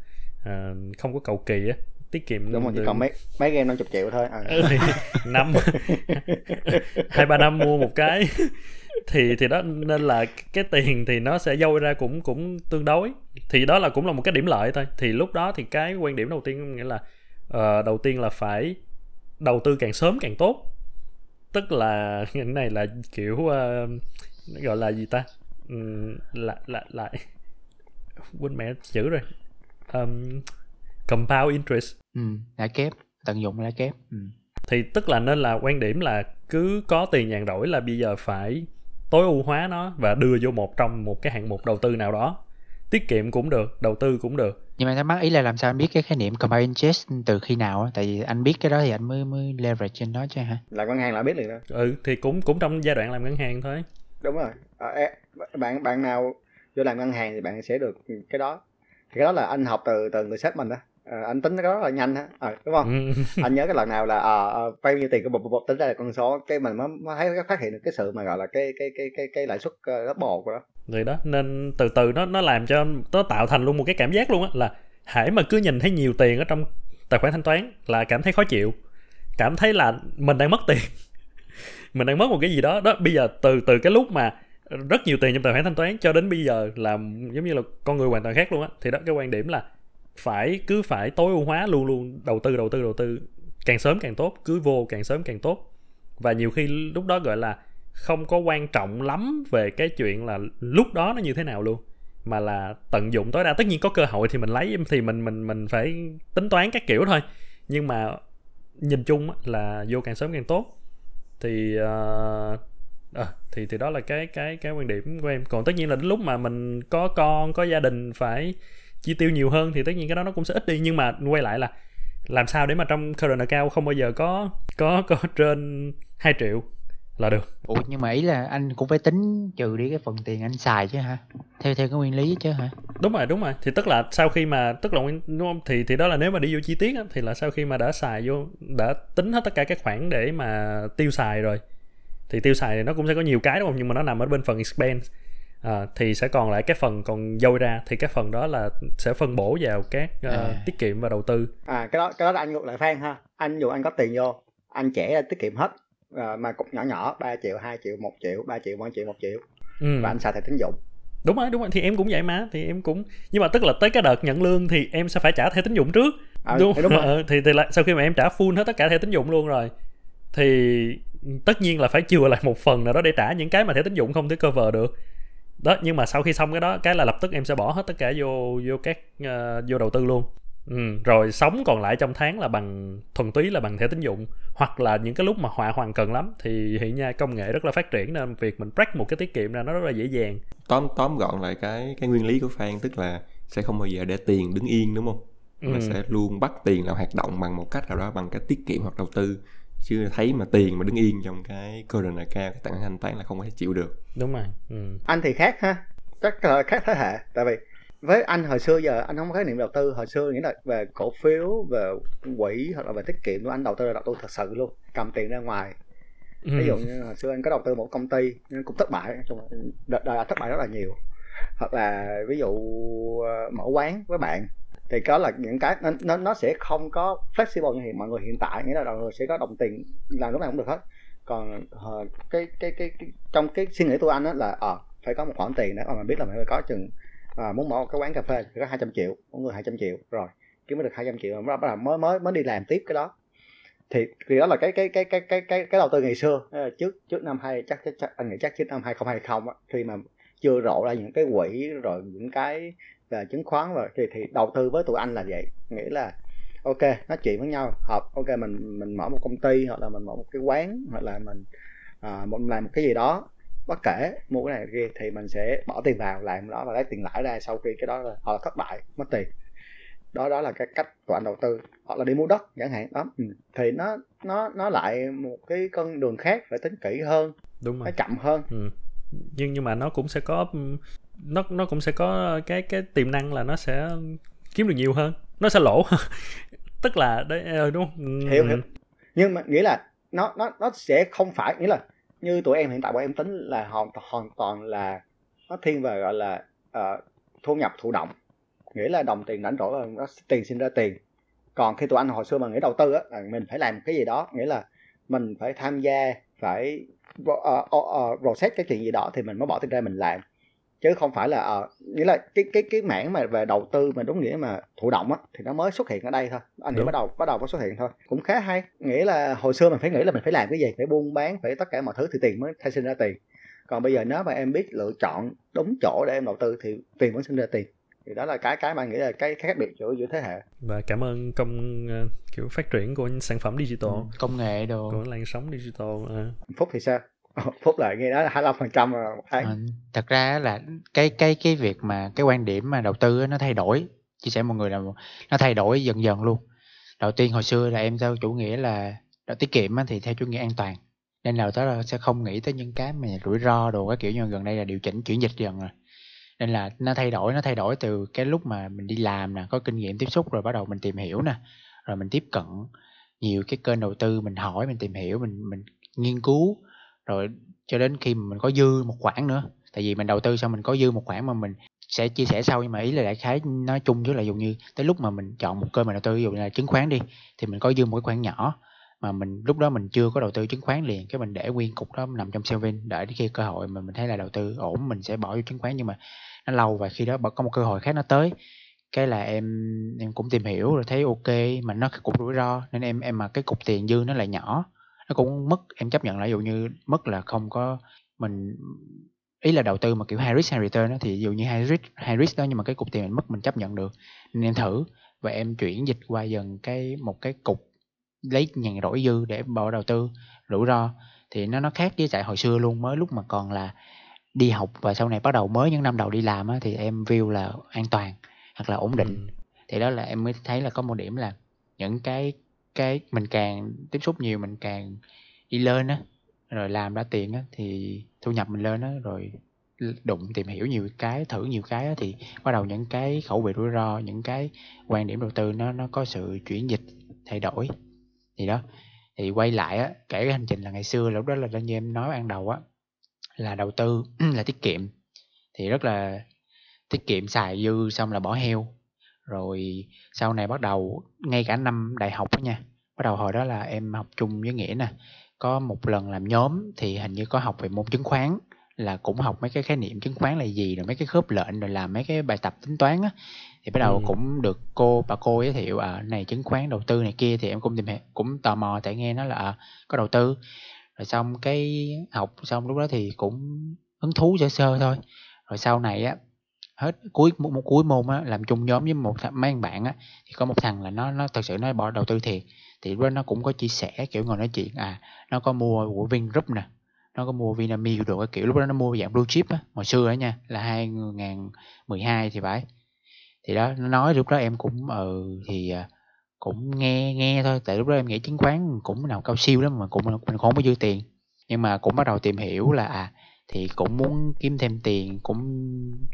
[SPEAKER 3] ờ, không có cầu kỳ á tiết kiệm
[SPEAKER 2] đúng rồi chỉ còn mấy mấy game 50 triệu thôi. À.
[SPEAKER 3] Ừ, năm hai ba năm mua một cái thì thì đó nên là cái tiền thì nó sẽ dôi ra cũng cũng tương đối. Thì đó là cũng là một cái điểm lợi thôi. Thì lúc đó thì cái quan điểm đầu tiên nghĩa là ờ, đầu tiên là phải đầu tư càng sớm càng tốt. Tức là cái này là kiểu ờ, gọi là gì ta? Lại lại lại. Quên mẹ chữ rồi. Um, compound interest.
[SPEAKER 4] Ừ lãi kép tận dụng lãi kép ừ.
[SPEAKER 3] thì tức là nên là quan điểm là cứ có tiền nhàn rỗi là bây giờ phải tối ưu hóa nó và đưa vô một trong một cái hạng mục đầu tư nào đó tiết kiệm cũng được đầu tư cũng được.
[SPEAKER 4] Nhưng mà thắc mắc ý là làm sao anh biết cái khái niệm compound interest từ khi nào á? Tại vì anh biết cái đó thì anh mới mới leverage trên đó chứ hả?
[SPEAKER 2] Là ngân hàng là biết liền đó
[SPEAKER 3] ừ thì cũng cũng trong giai đoạn làm ngân hàng thôi.
[SPEAKER 2] Đúng rồi. À, bạn bạn nào vô làm ngân hàng thì bạn sẽ được cái đó. Thì cái đó là anh học từ từ người sếp mình đó. À, anh tính cái đó rất là nhanh á. À, đúng không?
[SPEAKER 3] Ừ.
[SPEAKER 2] anh nhớ cái lần nào là à, bao nhiêu tiền cái bột bột tính ra là con số. Cái mình mới, mới thấy phát hiện được cái sự mà gọi là cái cái cái cái cái lãi suất uh, double của đó
[SPEAKER 3] rồi đó, nên từ từ nó nó làm cho nó tạo thành luôn một cái cảm giác luôn á, là hãy mà cứ nhìn thấy nhiều tiền ở trong tài khoản thanh toán là cảm thấy khó chịu. Cảm thấy là mình đang mất tiền. Mình đang mất một cái gì đó. Đó, bây giờ từ từ cái lúc mà rất nhiều tiền trong tài khoản thanh toán cho đến bây giờ là giống như là con người hoàn toàn khác luôn á, thì đó, cái quan điểm là phải, cứ phải tối ưu hóa luôn luôn đầu tư đầu tư đầu tư. Càng sớm càng tốt, cứ vô càng sớm càng tốt. Và nhiều khi lúc đó gọi là không có quan trọng lắm về cái chuyện là lúc đó nó như thế nào luôn mà là tận dụng tối đa. Tất nhiên có cơ hội thì mình lấy thì mình mình mình phải tính toán các kiểu thôi. Nhưng mà nhìn chung là vô càng sớm càng tốt. Thì uh, à, thì thì đó là cái cái cái quan điểm của em. Còn tất nhiên là đến lúc mà mình có con có gia đình phải chi tiêu nhiều hơn thì tất nhiên cái đó nó cũng sẽ ít đi. Nhưng mà quay lại là làm sao để mà trong current account không bao giờ có có có trên 2 triệu là được.
[SPEAKER 4] Ủa nhưng mà ý là anh cũng phải tính trừ đi cái phần tiền anh xài chứ hả? Theo theo cái nguyên lý chứ hả?
[SPEAKER 3] Đúng rồi đúng rồi. Thì tức là sau khi mà tức là đúng không? Thì thì đó là nếu mà đi vô chi tiết á, thì là sau khi mà đã xài vô đã tính hết tất cả các khoản để mà tiêu xài rồi. Thì tiêu xài thì nó cũng sẽ có nhiều cái đúng không? Nhưng mà nó nằm ở bên phần expense. À, thì sẽ còn lại cái phần còn dôi ra. Thì cái phần đó là sẽ phân bổ vào các uh,
[SPEAKER 4] À.
[SPEAKER 3] tiết kiệm và đầu tư.
[SPEAKER 2] À cái đó cái đó là anh ngược lại phan ha. Anh dù anh có tiền vô anh trẻ ra tiết kiệm hết à, mà cục nhỏ nhỏ 3 triệu 2 triệu 1 triệu 3 triệu 1 triệu 1 triệu.
[SPEAKER 3] Ừ.
[SPEAKER 2] và anh xài thẻ tín dụng.
[SPEAKER 3] Đúng rồi đúng rồi. Thì em cũng vậy mà thì em cũng nhưng mà tức là tới cái đợt nhận lương thì em sẽ phải trả thẻ tín dụng trước.
[SPEAKER 2] À,
[SPEAKER 3] đúng,
[SPEAKER 2] đúng rồi.
[SPEAKER 3] Ờ, thì thì là sau khi mà em trả full hết tất cả thẻ tín dụng luôn rồi thì tất nhiên là phải chừa lại một phần nào đó để trả những cái mà thẻ tín dụng không thể cover được. Đó nhưng mà sau khi xong cái đó cái là lập tức em sẽ bỏ hết tất cả vô vô các ờ, vô đầu tư luôn ừ. rồi sống còn lại trong tháng là bằng thuần túy là bằng thẻ tín dụng hoặc là những cái lúc mà họa hoàng cần lắm thì hiện nha công nghệ rất là phát triển nên việc mình break một cái tiết kiệm ra nó rất là dễ dàng
[SPEAKER 1] tóm tóm gọn lại cái cái nguyên lý của Phan tức là sẽ không bao giờ để tiền đứng yên đúng không mà
[SPEAKER 3] Ừ.
[SPEAKER 1] sẽ luôn bắt tiền là hoạt động bằng một cách nào đó bằng cái tiết kiệm hoặc đầu tư chứ thấy mà tiền mà đứng yên trong cái current account cái tảng thanh toán là không thể chịu được
[SPEAKER 3] đúng rồi ừ.
[SPEAKER 2] anh thì khác ha chắc là khác thế hệ tại vì với anh hồi xưa giờ anh không có khái niệm đầu tư hồi xưa nghĩa là về cổ phiếu về quỹ hoặc là về tiết kiệm anh đầu tư là đầu tư thật sự luôn cầm tiền ra ngoài.
[SPEAKER 3] Ừ.
[SPEAKER 2] ví dụ như hồi xưa anh có đầu tư một công ty nhưng cũng thất bại đời anh thất bại rất là nhiều. Hoặc là ví dụ ờ, mở quán với bạn thì có là những cái nó, nó nó sẽ không có flexible như hiện mọi người hiện tại nghĩa là mọi người sẽ có đồng tiền làm lúc nào cũng được hết. Còn ờ, cái, cái cái cái trong cái suy nghĩ của anh là ờ phải có một khoản tiền đó mà mình biết là mình phải có chừng à, muốn mở một cái quán cà phê thì có 200 triệu mỗi người 200 triệu rồi. Kiếm mới được 200 triệu mà bắt mới mới mới đi làm tiếp cái đó. Thì thì đó là cái cái cái cái cái cái cái đầu tư ngày xưa. Ờ, trước trước năm hai chắc, chắc, chắc anh nghĩ chắc trước năm 2020 á khi mà chưa rộ ra những cái quỹ rồi những cái là chứng khoán rồi thì thì đầu tư với tụi anh là vậy. Nghĩa là ok nói chuyện với nhau hợp ok mình mình mở một công ty hoặc là mình mở một cái quán hoặc là mình à, mình làm một cái gì đó bất kể mua cái này kia thì mình sẽ bỏ tiền vào làm đó và lấy tiền lãi ra sau khi cái đó là họ thất bại mất tiền đó đó là cái cách của anh đầu tư hoặc là đi mua đất chẳng hạn đó ừ. thì nó nó nó lại một cái con đường khác phải tính kỹ hơn
[SPEAKER 3] đúng rồi
[SPEAKER 2] phải chậm hơn
[SPEAKER 3] ừ. nhưng nhưng mà nó cũng sẽ có nó nó cũng sẽ có cái cái tiềm năng là nó sẽ kiếm được nhiều hơn nó sẽ lỗ tức là đấy ờ, đúng không? Ừ.
[SPEAKER 2] hiểu hiểu nhưng mà nghĩa là nó nó nó sẽ không phải nghĩa là như tụi em hiện tại bọn em tính là hoàn hoàn toàn là nó thiên về gọi là uh, thu nhập thụ động. Nghĩa là đồng tiền rảnh rỗi nó tiền sinh ra tiền. Còn khi tụi anh hồi xưa mà nghĩ đầu tư á là mình phải làm cái gì đó nghĩa là mình phải tham gia phải uh, uh, uh, process cái chuyện gì đó thì mình mới bỏ tiền ra mình làm chứ không phải là uh, nghĩa là cái cái cái mảng mà về đầu tư mà đúng nghĩa mà thụ động á thì nó mới xuất hiện ở đây thôi. Anh nghĩ bắt đầu bắt đầu có xuất hiện thôi. Cũng khá hay. Nghĩa là hồi xưa mình phải nghĩ là mình phải làm cái gì? Phải buôn bán phải tất cả mọi thứ thì tiền mới thay sinh ra tiền. Còn bây giờ nếu mà em biết lựa chọn đúng chỗ để em đầu tư thì tiền vẫn sinh ra tiền. Thì đó là cái cái mà anh nghĩ là cái, khác biệt giữa giữa thế hệ.
[SPEAKER 3] Và cảm ơn công ờ, kiểu phát triển của sản phẩm digital.
[SPEAKER 4] Công nghệ đồ.
[SPEAKER 3] Của làn sóng digital ờ.
[SPEAKER 2] phúc thì sao phúc lại nghe đó là 25 phần trăm rồi một tháng.
[SPEAKER 4] Ờ, thật ra là cái cái cái việc mà, cái quan điểm mà đầu tư nó thay đổi, chia sẻ mọi người là nó thay đổi dần dần luôn. Đầu tiên hồi xưa là em theo chủ nghĩa là tiết kiệm thì theo chủ nghĩa an toàn, nên là đó là sẽ không nghĩ tới những cái mà rủi ro đồ cái kiểu như gần đây là điều chỉnh, chuyển dịch dần rồi. Nên là nó thay đổi, nó thay đổi từ cái lúc mà mình đi làm nè, có kinh nghiệm tiếp xúc rồi bắt đầu mình tìm hiểu nè, rồi mình tiếp cận nhiều cái kênh đầu tư, mình hỏi, mình tìm hiểu, mình mình nghiên cứu rồi cho đến khi mà mình có dư một khoản nữa, tại vì mình đầu tư xong mình có dư một khoản mà mình sẽ chia sẻ sau, nhưng mà ý là đại khái nói chung chứ là dụ như tới lúc mà mình chọn một kênh mà đầu tư, ví dụ như là chứng khoán đi, thì mình có dư một cái khoản nhỏ mà mình lúc đó mình chưa có đầu tư chứng khoán liền, cái mình để nguyên cục đó nằm trong saving, đợi đến khi cơ hội mà mình thấy là đầu tư ổn mình sẽ bỏ vô chứng khoán. Nhưng mà nó lâu và khi đó có một cơ hội khác nó tới. Cái là em em cũng tìm hiểu rồi thấy ok, mà nó cũng rủi ro, nên em em mà cái cục tiền dư nó lại nhỏ nó cũng mất em chấp nhận là ví dụ như mất là không có mình ý là đầu tư mà kiểu high risk high return đó, thì ví dụ như high risk high risk đó nhưng mà cái cục tiền mình mất mình chấp nhận được. Nên em thử và em chuyển dịch qua dần cái một cái cục lấy nhàn rỗi dư để bỏ đầu tư rủi ro. Thì nó nó khác với tại hồi xưa luôn mới lúc mà còn là đi học và sau này bắt đầu mới những năm đầu đi làm á, thì em view là an toàn hoặc là ổn định.
[SPEAKER 3] Ừ.
[SPEAKER 4] thì đó là em mới thấy là có một điểm là những cái cái mình càng tiếp xúc nhiều mình càng đi lên á rồi làm ra tiền á thì thu nhập mình lên á rồi đụng tìm hiểu nhiều cái thử nhiều cái á, thì bắt đầu những cái khẩu vị rủi ro những cái quan điểm đầu tư nó nó có sự chuyển dịch thay đổi. Thì đó thì quay lại á kể cái hành trình là ngày xưa lúc đó là như em nói ban đầu á là đầu tư là tiết kiệm. Thì rất là tiết kiệm xài dư xong là bỏ heo rồi sau này bắt đầu ngay cả năm đại học đó nha bắt đầu hồi đó là em học chung với nghĩa nè. Có một lần làm nhóm thì hình như có học về môn chứng khoán là cũng học mấy cái khái niệm chứng khoán là gì rồi mấy cái khớp lệnh rồi làm mấy cái bài tập tính toán á. Thì bắt đầu
[SPEAKER 3] Ừ.
[SPEAKER 4] cũng được cô bà cô giới thiệu à này chứng khoán đầu tư này kia thì em cũng tìm hiểu cũng tò mò tại nghe nói là à, có đầu tư. Rồi xong cái học xong lúc đó thì cũng hứng thú sơ sơ thôi. Rồi sau này á hết. Cuối một, một cuối môn á làm chung nhóm với một thằng- mấy bạn á thì có một thằng là nó nó thật sự nó bỏ đầu tư thiệt. Thì lúc đó nó cũng có chia sẻ kiểu ngồi nói chuyện à nó có mua của Vingroup nè nó có mua Vinamilk đồ cái kiểu. Lúc đó nó mua dạng blue chip á hồi xưa á nha là 2012 thì phải. Thì đó nó nói lúc đó em cũng ừ thì à, cũng nghe nghe thôi. Tại lúc đó em nghĩ chứng khoán cũng nào cao siêu lắm mà cũng mình cũng không có dư tiền. Nhưng mà cũng bắt đầu tìm hiểu là à thì cũng muốn kiếm thêm tiền, cũng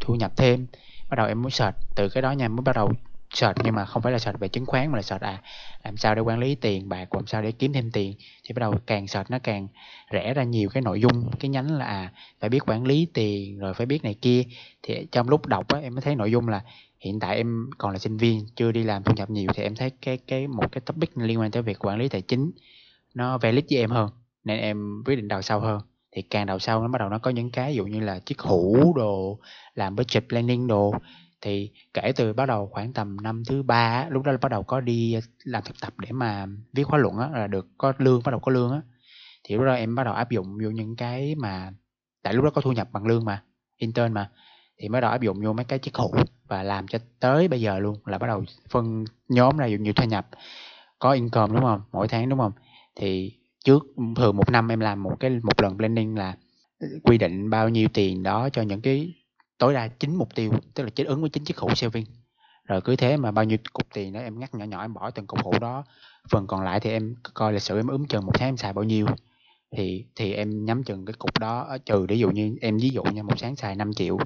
[SPEAKER 4] thu nhập thêm. Bắt đầu em muốn search, từ cái đó nha mới bắt đầu search, nhưng mà không phải là search về chứng khoán mà là search à làm sao để quản lý tiền bạc, làm sao để kiếm thêm tiền. Thì bắt đầu càng search nó càng rẽ ra nhiều cái nội dung, cái nhánh là à phải biết quản lý tiền, rồi phải biết này kia. Thì trong lúc đọc á, em mới thấy nội dung là hiện tại em còn là sinh viên, chưa đi làm thu nhập nhiều, thì em thấy cái cái một cái topic liên quan tới việc quản lý tài chính, nó valid với em hơn, nên em quyết định đào sâu hơn thì càng đào sâu nó bắt đầu nó có những cái, ví dụ như là chiếc hũ đồ, làm budget planning đồ. Thì kể từ bắt đầu khoảng tầm năm thứ ba lúc đó là bắt đầu có đi ờ, làm thực tập để mà viết khóa luận á, là được có lương, bắt đầu có lương á. Thì lúc đó em bắt đầu áp dụng vô những cái mà, tại lúc đó có thu nhập bằng lương mà, intern mà. Thì bắt đầu áp dụng vô mấy cái chiếc hũ và làm cho tới bây giờ luôn, là bắt đầu phân nhóm ra dụ như thu nhập. Có income, đúng không? Mỗi tháng, đúng không? Thì trước, thường một năm em làm một cái, một lần planning là quy định bao nhiêu tiền đó cho những cái, tối đa chín mục tiêu, tức là chính ứng với chính chiếc hũ saving rồi cứ thế mà bao nhiêu cục tiền đó em ngắt nhỏ nhỏ em bỏ từng cục hũ đó, phần còn lại thì em coi lịch sử em ướm chừng một tháng em xài bao nhiêu. Thì thì em nhắm chừng cái cục đó ờ, trừ ví dụ như em ví dụ như một sáng xài 5 triệu,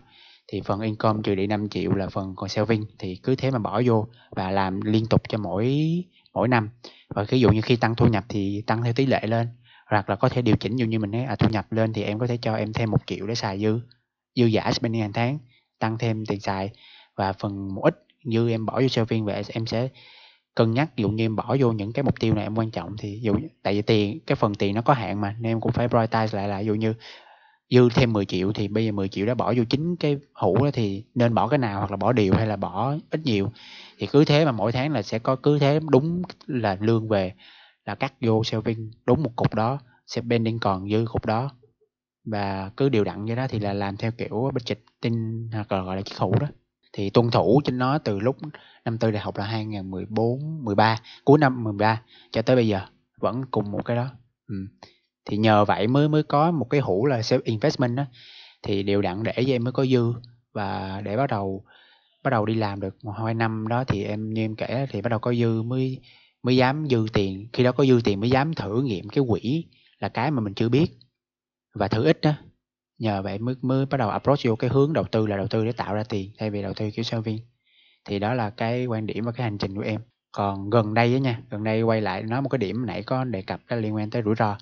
[SPEAKER 4] thì phần income trừ đi 5 triệu là phần còn saving thì cứ thế mà bỏ vô và làm liên tục cho mỗi mỗi năm và ví dụ như khi tăng thu nhập thì tăng theo tỷ lệ lên hoặc là có thể điều chỉnh. Dụ như mình nói à, thu nhập lên thì em có thể cho em thêm một triệu để xài dư dư giả spending hàng tháng tăng thêm tiền xài. Và phần một ít dư em bỏ vô saving về em sẽ cân nhắc. Ví dụ như em bỏ vô những cái mục tiêu này em quan trọng thì dụ tại vì tiền cái phần tiền nó có hạn mà nên em cũng phải prioritize lại là dụ như dư thêm 10 triệu thì bây giờ 10 triệu đã bỏ vô chính cái hũ đó thì nên bỏ cái nào, hoặc là bỏ đều hay là bỏ ít nhiều. Thì cứ thế mà mỗi tháng là sẽ có, cứ thế đúng là lương về là cắt vô saving, đúng một cục đó spending còn dư cục đó. Và cứ điều đặn như đó thì là làm theo kiểu budgeting hoặc là gọi là chiếc hũ đó. Thì tuân thủ trên nó từ lúc năm tư đại học là 2014 13 cuối năm 13 cho tới bây giờ vẫn cùng một cái đó. Ừ thì nhờ vậy mới mới có một cái hũ là self investment đó. Thì đều đặn để cho em mới có dư và để bắt đầu bắt đầu đi làm được một, hai năm đó thì em, như em kể thì bắt đầu có dư mới mới dám dư tiền. Khi đó có dư tiền mới dám thử nghiệm cái quỹ là cái mà mình chưa biết. Và thử ít đó. Nhờ vậy mới mới bắt đầu approach vô cái hướng đầu tư là đầu tư để tạo ra tiền thay vì đầu tư kiểu saving thì đó là cái quan điểm và cái hành trình của em. Còn gần đây á nha, gần đây quay lại nói một cái điểm nãy có đề cập đó liên quan tới rủi ro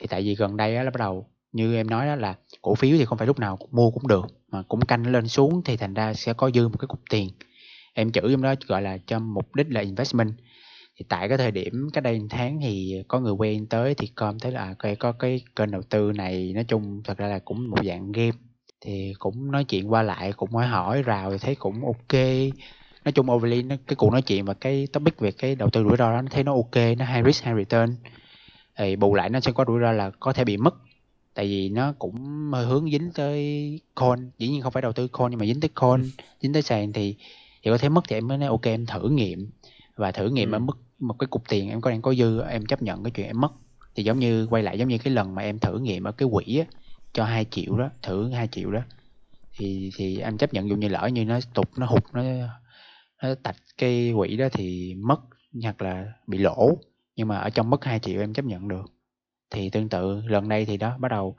[SPEAKER 4] thì tại vì gần đây á là bắt đầu như em nói đó là cổ phiếu thì không phải lúc nào mua cũng được mà cũng canh lên xuống thì thành ra sẽ có dư một cái cục tiền. Em chữ trong đó gọi là cho mục đích là investment. Thì tại cái thời điểm cách đây một tháng thì có người quen tới thì com thấy là à, okay, cái có cái kênh đầu tư này nói chung thật ra là cũng một dạng game. Thì cũng nói chuyện qua lại cũng hỏi hỏi rào thì thấy cũng ok. Nói chung overly nó cái cuộc nói chuyện và cái topic về cái đầu tư rủi ro đó nó thấy nó ok nó high risk high return thì bù lại nó sẽ có rủi ro là có thể bị mất. Tại vì nó cũng hơi hướng dính tới coin. Dĩ nhiên không phải đầu tư coin nhưng mà dính tới coin dính tới sàn thì thì có thể mất thì em mới nói ok em thử nghiệm. Và thử nghiệm
[SPEAKER 1] Ừ.
[SPEAKER 4] ở mức một cái cục tiền em có đang có dư em chấp nhận cái chuyện em mất. Thì giống như quay lại giống như cái lần mà em thử nghiệm ở cái quỹ á cho 2 triệu đó thử 2 triệu đó. Thì thì anh chấp nhận dụ như lỡ như nó tụt nó hụt nó nó tạch cái quỹ đó thì mất hoặc là bị lỗ nhưng mà ở trong mức 2 triệu em chấp nhận được. Thì tương tự, lần đây thì đó, bắt đầu,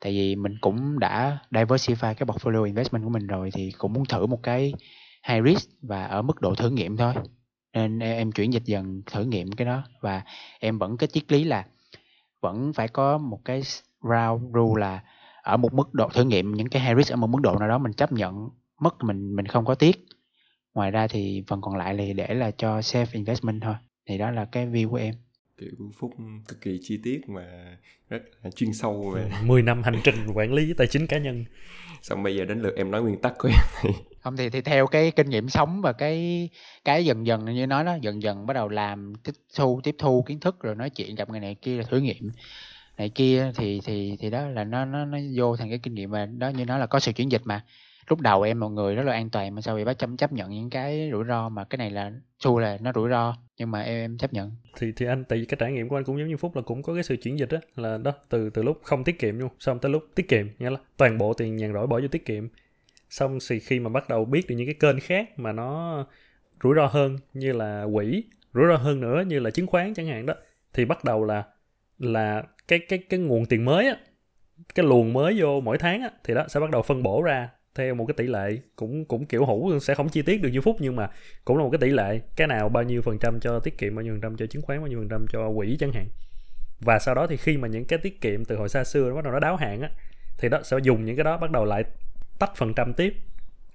[SPEAKER 4] tại vì mình cũng đã diversify cái portfolio investment của mình rồi thì cũng muốn thử một cái high risk và ở mức độ thử nghiệm thôi. Nên em em chuyển dịch dần thử nghiệm cái đó và em vẫn cái triết lý là vẫn phải có một cái round rule là ở một mức độ thử nghiệm, những cái high risk ở một mức độ nào đó mình chấp nhận mất mình mình không có tiếc. Ngoài ra thì phần còn lại thì để là cho safe investment thôi thì đó là cái view của em.
[SPEAKER 1] Kiểu phúc cực kỳ chi tiết mà rất là chuyên sâu về
[SPEAKER 3] 10 năm hành trình quản lý tài chính cá nhân.
[SPEAKER 1] Xong bây giờ đến lượt em nói nguyên tắc của em thì
[SPEAKER 4] không thì thì theo cái kinh nghiệm sống và cái cái dần dần như nói đó dần dần bắt đầu làm tiếp thu tiếp thu kiến thức rồi nói chuyện gặp người này kia là thử nghiệm. Này kia thì thì thì đó là nó nó nó vô thành cái kinh nghiệm mà đó như nó là có sự chuyển dịch mà lúc đầu em một người rất là an toàn mà sau bị bác chấp chấp nhận những cái rủi ro mà cái này là xu là nó rủi ro nhưng mà em, em chấp nhận.
[SPEAKER 3] Thì thì anh tại vì cái trải nghiệm của anh cũng giống như phúc là cũng có cái sự chuyển dịch á là đó từ từ lúc không tiết kiệm luôn xong tới lúc tiết kiệm nghĩa là toàn bộ tiền nhàn rỗi bỏ vô tiết kiệm. Xong thì khi mà bắt đầu biết được những cái kênh khác mà nó rủi ro hơn như là quỹ rủi ro hơn nữa như là chứng khoán chẳng hạn đó thì bắt đầu là là cái cái cái nguồn tiền mới á cái luồng mới vô mỗi tháng á thì đó sẽ bắt đầu phân bổ ra theo một cái tỷ lệ cũng cũng kiểu hữu sẽ không chi tiết được như phút nhưng mà cũng là một cái tỷ lệ. Cái nào bao nhiêu phần trăm cho tiết kiệm bao nhiêu phần trăm cho chứng khoán bao nhiêu phần trăm cho quỹ chẳng hạn. Và sau đó thì khi mà những cái tiết kiệm từ hồi xa xưa nó bắt đầu nó đáo hạn á thì đó sẽ dùng những cái đó bắt đầu lại tách phần trăm tiếp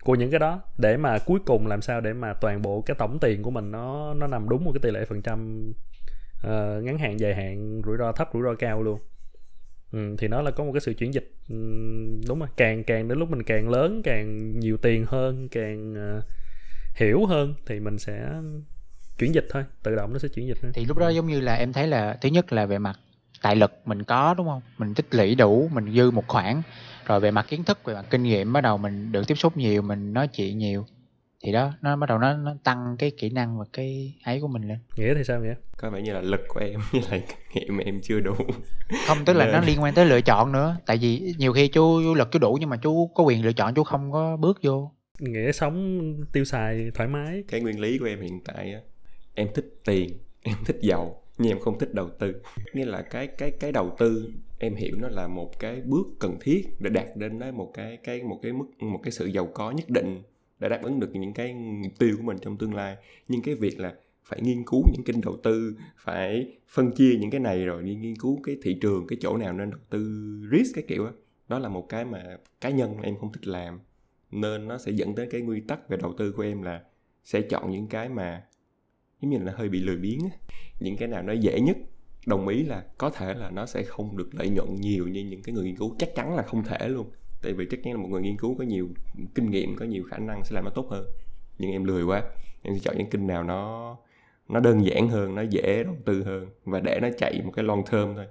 [SPEAKER 3] của những cái đó để mà cuối cùng làm sao để mà toàn bộ cái tổng tiền của mình nó nó nằm đúng một cái tỷ lệ phần trăm uh, ngắn hạn dài hạn rủi ro thấp rủi ro cao luôn ừ, thì nó là có một cái sự chuyển dịch ừ, đúng rồi. Càng càng đến lúc mình càng lớn càng nhiều tiền hơn càng uh, hiểu hơn thì mình sẽ chuyển dịch thôi tự động nó sẽ chuyển dịch thôi.
[SPEAKER 4] thì lúc đó giống như là em thấy là thứ nhất là về mặt tài lực mình có đúng không? Mình tích lũy đủ mình dư một khoản. Rồi về mặt kiến thức về mặt kinh nghiệm bắt đầu mình được tiếp xúc nhiều mình nói chuyện nhiều thì đó nó bắt đầu nó, nó tăng cái kỹ năng và cái ấy của mình lên.
[SPEAKER 3] Nghĩa thì sao nghĩa
[SPEAKER 1] có vẻ như là lực của em với lại kinh nghiệm em chưa đủ.
[SPEAKER 4] Không tức là
[SPEAKER 1] Nên-
[SPEAKER 4] nó liên quan tới lựa chọn nữa. Tại vì nhiều khi chú, chú lực chú đủ nhưng mà chú có quyền lựa chọn chú không có bước vô.
[SPEAKER 3] Nghĩa sống tiêu xài thoải mái.
[SPEAKER 1] Cái nguyên lý của em hiện tại á em thích tiền em thích giàu nhưng em không thích đầu tư. Nghĩa là cái cái cái đầu tư em hiểu nó là một cái bước cần thiết để đạt đến đấy một cái cái một cái mức một cái sự giàu có nhất định để đáp ứng được những cái mục tiêu của mình trong tương lai. Nhưng cái việc là phải nghiên cứu những kênh đầu tư, phải phân chia những cái này rồi đi nghiên cứu cái thị trường, cái chỗ nào nên đầu tư risk cái kiểu đó đó là một cái mà cá nhân em không thích làm. Nên nó sẽ dẫn tới cái nguyên tắc về đầu tư của em là sẽ chọn những cái mà giống như là hơi bị lười biếng những cái nào nó dễ nhất, đồng ý là có thể là nó sẽ không được lợi nhuận nhiều như những cái người nghiên cứu, chắc chắn là không thể luôn tại vì chắc chắn là một người nghiên cứu có nhiều kinh nghiệm có nhiều khả năng sẽ làm nó tốt hơn. Nhưng em lười quá em sẽ chọn những kênh nào nó nó đơn giản hơn nó dễ đầu tư hơn và để nó chạy một cái long term thôi.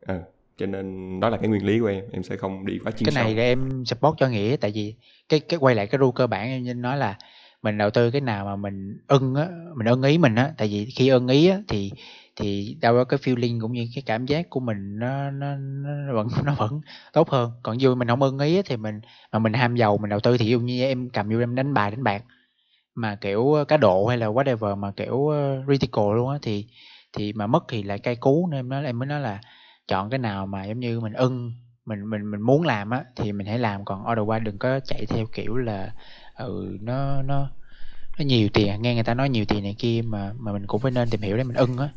[SPEAKER 1] Ờ, cho nên đó là cái nguyên lý của em em sẽ không đi quá chuyên
[SPEAKER 4] cái
[SPEAKER 1] sâu.
[SPEAKER 4] này để em support cho nghĩa tại vì cái cái quay lại cái rule cơ bản em như nói là mình đầu tư cái nào mà mình ưng á mình ưng ý mình á. Tại vì khi ưng ý á thì thì đâu đó cái feeling cũng như cái cảm giác của mình nó nó, nó vẫn nó vẫn tốt hơn. Còn dù mình không ưng ý thì mình mà mình ham giàu mình đầu tư thì dụ như em cầm vô em đánh bài đánh bạc mà kiểu ờ, cá độ hay là whatever mà kiểu ờ, critical luôn á thì thì mà mất thì lại cay cú nên em nói em mới nói là chọn cái nào mà giống như mình ưng mình mình mình muốn làm á thì mình hãy làm. Còn otherwise đừng có chạy theo kiểu là ừ nó nó nó nhiều tiền nghe người ta nói nhiều tiền này kia mà mà mình cũng phải nên tìm hiểu để mình ưng á.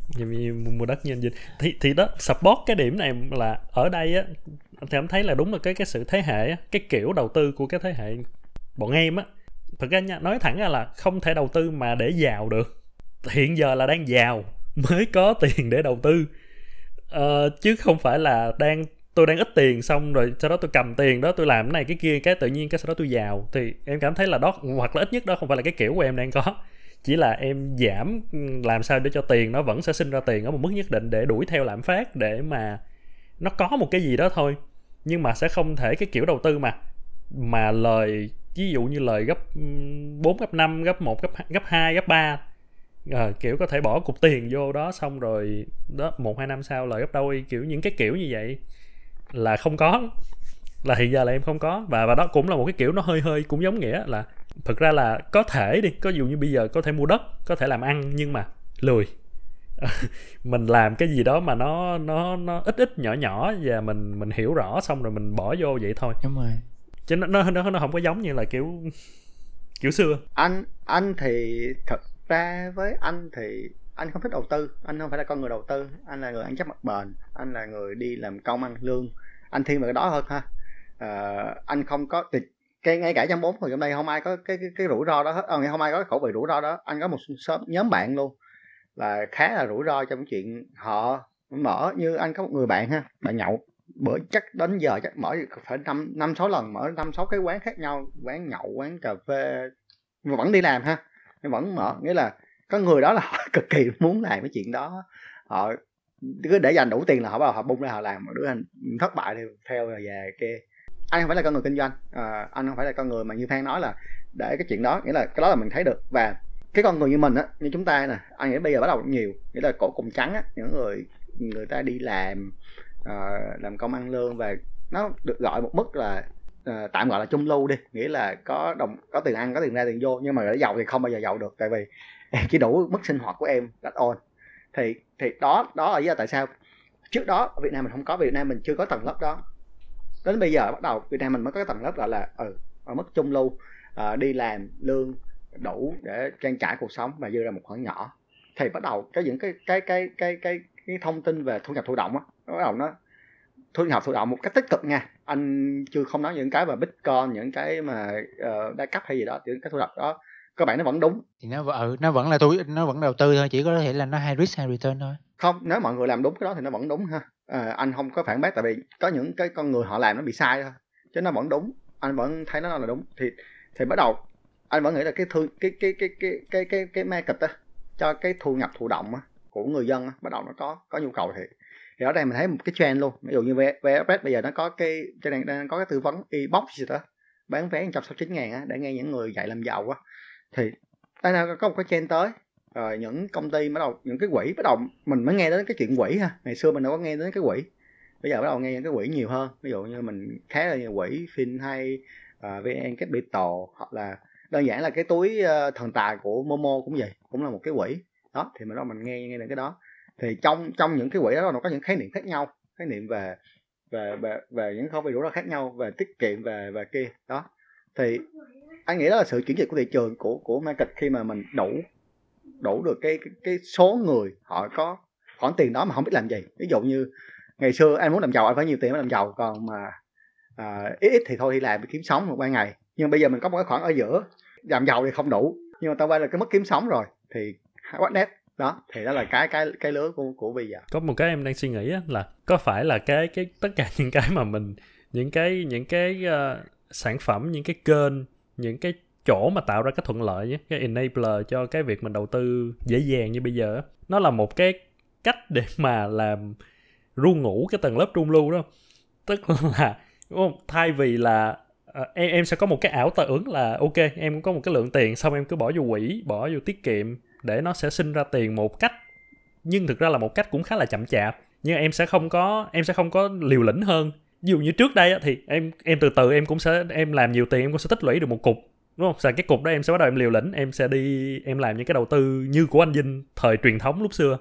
[SPEAKER 3] Mua đất như anh Vinh thì thì đó support cái điểm này là ở đây á thì em thấy là đúng là cái cái sự thế hệ á, cái kiểu đầu tư của cái thế hệ bọn em á. Thực ra nha, nói thẳng ra là không thể đầu tư mà để giàu được. Hiện giờ là đang giàu mới có tiền để đầu tư. Uh, chứ không phải là đang tôi đang ít tiền xong rồi sau đó tôi cầm tiền đó tôi làm cái này cái kia cái tự nhiên cái sau đó tôi giàu. Thì em cảm thấy là đó hoặc là ít nhất đó không phải là cái kiểu của em đang có. Chỉ là em giảm ừ, làm sao để cho tiền nó vẫn sẽ sinh ra tiền ở một mức nhất định để đuổi theo lạm phát để mà nó có một cái gì đó thôi. Nhưng mà sẽ không thể cái kiểu đầu tư mà mà lời ví dụ như lời gấp ừ, 4 gấp 5 gấp 1 gấp gấp 2 gấp 3 à, ờ, kiểu có thể bỏ cục tiền vô đó xong rồi đó một hai năm sau lời gấp đôi kiểu những cái kiểu như vậy là không có là hiện giờ là em không có. Và và đó cũng là một cái kiểu nó hơi hơi cũng giống nghĩa là thực ra là có thể đi có dù như bây giờ có thể mua đất có thể làm ăn nhưng mà lười. Mình làm cái gì đó mà nó nó nó ít ít nhỏ nhỏ và mình mình hiểu rõ xong rồi mình bỏ vô vậy thôi.
[SPEAKER 4] Đúng rồi.
[SPEAKER 3] Chứ nó nó nó, nó không có giống như là kiểu kiểu xưa.
[SPEAKER 2] Anh anh thì thật ra với anh thì anh không thích đầu tư anh không phải là con người đầu tư. Anh là người ăn chắc mặt bền anh là người đi làm công ăn lương. Anh thiên về cái đó hơn ha. Ờ, anh không có thì cái ngay cả trong bốn người trong đây không ai có cái cái, cái rủi ro đó hết. À, không ai có cái khẩu vị rủi ro đó anh có một sớm nhóm bạn luôn. Là khá là rủi ro trong chuyện họ mở như anh có một người bạn ha bạn nhậu. Bữa chắc đến giờ chắc mở phải năm năm sáu lần mở năm sáu cái quán khác nhau quán nhậu quán cà phê mà vẫn đi làm ha vẫn mở. Nghĩa là có người đó là họ cực kỳ muốn làm cái chuyện đó. Họ cứ để dành đủ tiền là họ bắt đầu họ bung ra họ làm một đứa anh thất bại thì theo rồi về kia. Anh không phải là con người kinh doanh à, anh không phải là con người mà như phan nói là để cái chuyện đó nghĩa là cái đó là mình thấy được. Và cái con người như mình á như chúng ta nè anh nghĩ bây giờ bắt đầu nhiều nghĩa là cổ cùng trắng á những người người ta đi làm uh, làm công ăn lương và nó được gọi một mức là uh, tạm gọi là trung lưu đi. Nghĩa là có đồng có tiền ăn có tiền ra tiền vô nhưng mà để giàu thì không bao giờ giàu được tại vì chỉ đủ mức sinh hoạt của em that's all. Thì thì đó đó là lý do tại sao trước đó ở Việt Nam mình không có Việt Nam mình chưa có tầng lớp đó. Đến bây giờ bắt đầu Việt Nam mình mới có cái tầng lớp gọi là ừ, ở mức trung lưu à, đi làm lương đủ để trang trải cuộc sống và dư ra một khoản nhỏ. Thì bắt đầu cái những cái cái cái cái cái cái thông tin về thu nhập thụ động á bắt đầu nó thu nhập thụ động một cách tích cực nha. Anh chưa không nói những cái mà bitcoin những cái mà uh, đa cấp hay gì đó những cái thu nhập đó các bạn nó vẫn đúng.
[SPEAKER 4] Thì nó ừ, nó vẫn là tôi nó vẫn đầu tư thôi chỉ có thể là nó high risk high return thôi.
[SPEAKER 2] Không nếu mọi người làm đúng cái đó thì nó vẫn đúng ha. À, anh không có phản bác tại vì có những cái con người họ làm nó bị sai thôi chứ nó vẫn đúng. Anh vẫn thấy nó là đúng. Thì thì bắt đầu anh vẫn nghĩ là cái thương cái cái cái cái cái cái cái market á cho cái thu nhập thụ động á của người dân á bắt đầu nó có có nhu cầu thì thì ở đây mình thấy một cái trend luôn. Ví dụ như VFS bây giờ nó có cái trên này đang có cái tư vấn e-box gì đó bán vé 169 ngàn á để nghe những người dạy làm giàu á thì đây có một cái trend tới? Rồi những công ty bắt đầu những cái quỹ bắt đầu mình mới nghe đến cái chuyện quỹ ha. Ngày xưa mình đâu có nghe đến cái quỹ. Bây giờ bắt đầu nghe những cái quỹ nhiều hơn. Ví dụ như mình khá là nhiều quỹ fin hay à, uh, vn capital hoặc là đơn giản là cái túi uh, thần tài của momo cũng vậy cũng là một cái quỹ. Đó thì mình đó mình nghe nghe được cái đó. Thì trong trong những cái quỹ đó nó có những khái niệm khác nhau. Khái niệm về về về, về những không bị rủi ro khác nhau về tiết kiệm về về kia. Đó. Thì anh nghĩ đó là sự chuyển dịch của thị trường của của market khi mà mình đủ đủ được cái cái, cái số người họ có khoản tiền đó mà không biết làm gì. Ví dụ như ngày xưa anh muốn làm giàu anh phải nhiều tiền mới làm giàu còn mà à, ít ít thì thôi đi làm kiếm sống một ban ngày. Nhưng bây giờ mình có một cái khoản ở giữa làm giàu thì không đủ nhưng mà tao quay là cái mức kiếm sống rồi thì quá nét đó thì đó là cái cái cái lứa của của bây giờ.
[SPEAKER 3] Có một cái em đang suy nghĩ á, là có phải là cái cái tất cả những cái mà mình những cái những cái uh, sản phẩm những cái kênh những cái chỗ mà tạo ra cái thuận lợi nhé, cái enabler cho cái việc mình đầu tư dễ dàng như bây giờ nó là một cái cách để mà làm ru ngủ cái tầng lớp trung lưu đó. Tức là đúng không? thay vì là ờ, em em sẽ có một cái ảo tưởng là, ok, em có một cái lượng tiền, xong em cứ bỏ vô quỹ, bỏ vô tiết kiệm để nó sẽ sinh ra tiền một cách, nhưng thực ra là một cách cũng khá là chậm chạp. Nhưng em sẽ không có, em sẽ không có liều lĩnh hơn ví dụ như trước đây thì em em từ từ em cũng sẽ em làm nhiều tiền em cũng sẽ tích lũy được một cục đúng không? Sau cái cục đó em sẽ bắt đầu em liều lĩnh, em sẽ đi em làm những cái đầu tư như của anh Vinh thời truyền thống lúc xưa.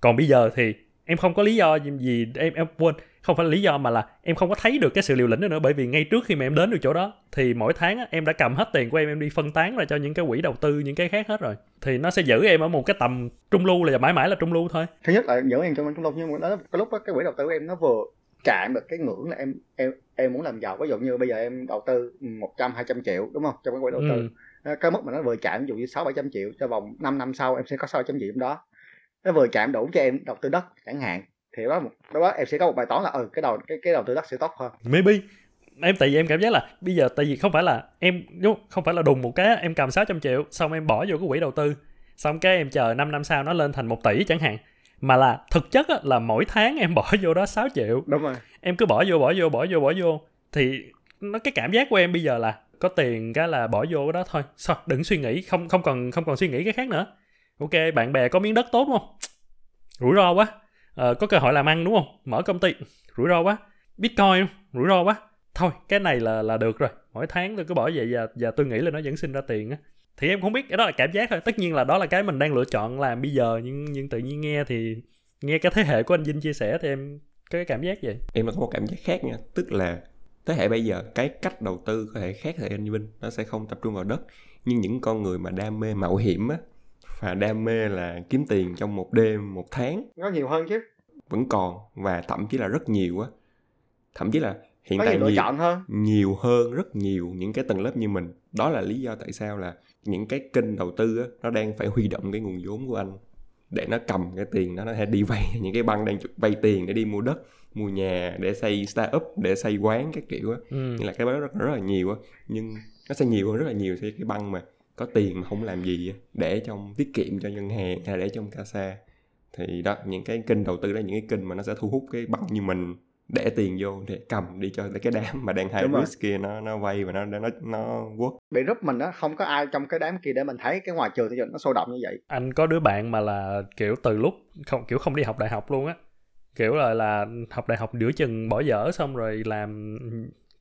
[SPEAKER 3] Còn bây giờ thì em không có lý do gì em em quên không phải là lý do mà là em không có thấy được cái sự liều lĩnh nữa, nữa bởi vì ngay trước khi mà em đến được chỗ đó thì mỗi tháng á, em đã cầm hết tiền của em em đi phân tán ra cho những cái quỹ đầu tư những cái khác hết rồi thì nó sẽ giữ em ở một cái tầm trung lưu là mãi mãi là trung lưu thôi
[SPEAKER 2] thứ nhất là giữ em trong trung lưu nhưng mà đó cái lúc đó cái quỹ đầu tư của em nó vừa chạm được cái ngưỡng là em em em muốn làm giàu. Ví dụ như bây giờ em đầu tư 100 200 triệu đúng không? Trong cái quỹ đầu tư. Ừ. cái mức mà nó vừa chạm ví dụ như sáu bảy trăm triệu cho vòng 5 năm sau em sẽ có sáu trăm triệu đó. Nó vừa chạm đủ cho em đầu tư đất chẳng hạn. Thì đó đó, đó em sẽ có một bài toán là ừ cái đầu cái cái đầu tư đất sẽ tốt hơn.
[SPEAKER 3] Maybe. Em tại vì em cảm giác là bây giờ tại vì không phải là em đúng không phải là đùng một cái em cầm 600 triệu xong em bỏ vô cái quỹ đầu tư. Xong cái em chờ 5 năm sau nó lên thành một tỷ chẳng hạn mà là thực chất á, là mỗi tháng em bỏ vô đó 6 triệu.
[SPEAKER 2] Đúng rồi.
[SPEAKER 3] Em cứ bỏ vô bỏ vô bỏ vô bỏ vô. Thì nó cái cảm giác của em bây giờ là có tiền cái là bỏ vô cái đó thôi. Sao? Đừng suy nghĩ không không còn không còn suy nghĩ cái khác nữa. Ok bạn bè có miếng đất tốt đúng không? Rủi ro quá. Ờ, có cơ hội làm ăn đúng không? Mở công ty. Rủi ro quá. Bitcoin rủi ro quá. Thôi cái này là là được rồi. Mỗi tháng tôi cứ bỏ vậy và và tôi nghĩ là nó vẫn sinh ra tiền á thì em không biết cái đó là cảm giác thôi. Tất nhiên là đó là cái mình đang lựa chọn làm bây giờ nhưng nhưng tự nhiên nghe thì nghe cái thế hệ của anh Vinh chia sẻ thì em có cái cảm giác vậy
[SPEAKER 1] em nó có một cảm giác khác nha. Tức là thế hệ bây giờ cái cách đầu tư có thể khác thế hệ anh Vinh nó sẽ không tập trung vào đất. Nhưng những con người mà đam mê mạo hiểm á và đam mê là kiếm tiền trong một đêm một tháng
[SPEAKER 2] có nhiều hơn chứ.
[SPEAKER 1] vẫn còn và thậm chí là rất nhiều á. Thậm chí là hiện
[SPEAKER 2] có
[SPEAKER 1] tại
[SPEAKER 2] nhiều
[SPEAKER 1] nhiều
[SPEAKER 2] chọn hơn.
[SPEAKER 1] nhiều hơn rất nhiều những cái tầng lớp như mình. Đó là lý do tại sao là những cái kênh đầu tư á, nó đang phải huy động cái nguồn vốn của anh để nó cầm cái tiền đó nó hay đi vay những cái băng đang vay tiền để đi mua đất mua nhà để xây startup để xây quán các kiểu á.
[SPEAKER 3] Ừ.
[SPEAKER 1] như là cái đó rất, rất là nhiều á. Nhưng nó sẽ nhiều hơn rất là nhiều so với cái băng mà có tiền mà không làm gì để trong tiết kiệm cho ngân hàng hay để trong casa thì đó những cái kênh đầu tư đó những cái kênh mà nó sẽ thu hút cái băng như mình để tiền vô để cầm đi cho cái đám mà đang
[SPEAKER 2] rồi.
[SPEAKER 1] risk kia nó nó vay và nó nó nó work
[SPEAKER 2] bị group mình á không có ai trong cái đám kia để mình thấy cái ngoài trường thì nó sôi động như vậy.
[SPEAKER 3] Anh có đứa bạn mà là kiểu từ lúc không kiểu không đi học đại học luôn á. Kiểu là là học đại học giữa chừng bỏ dở xong rồi làm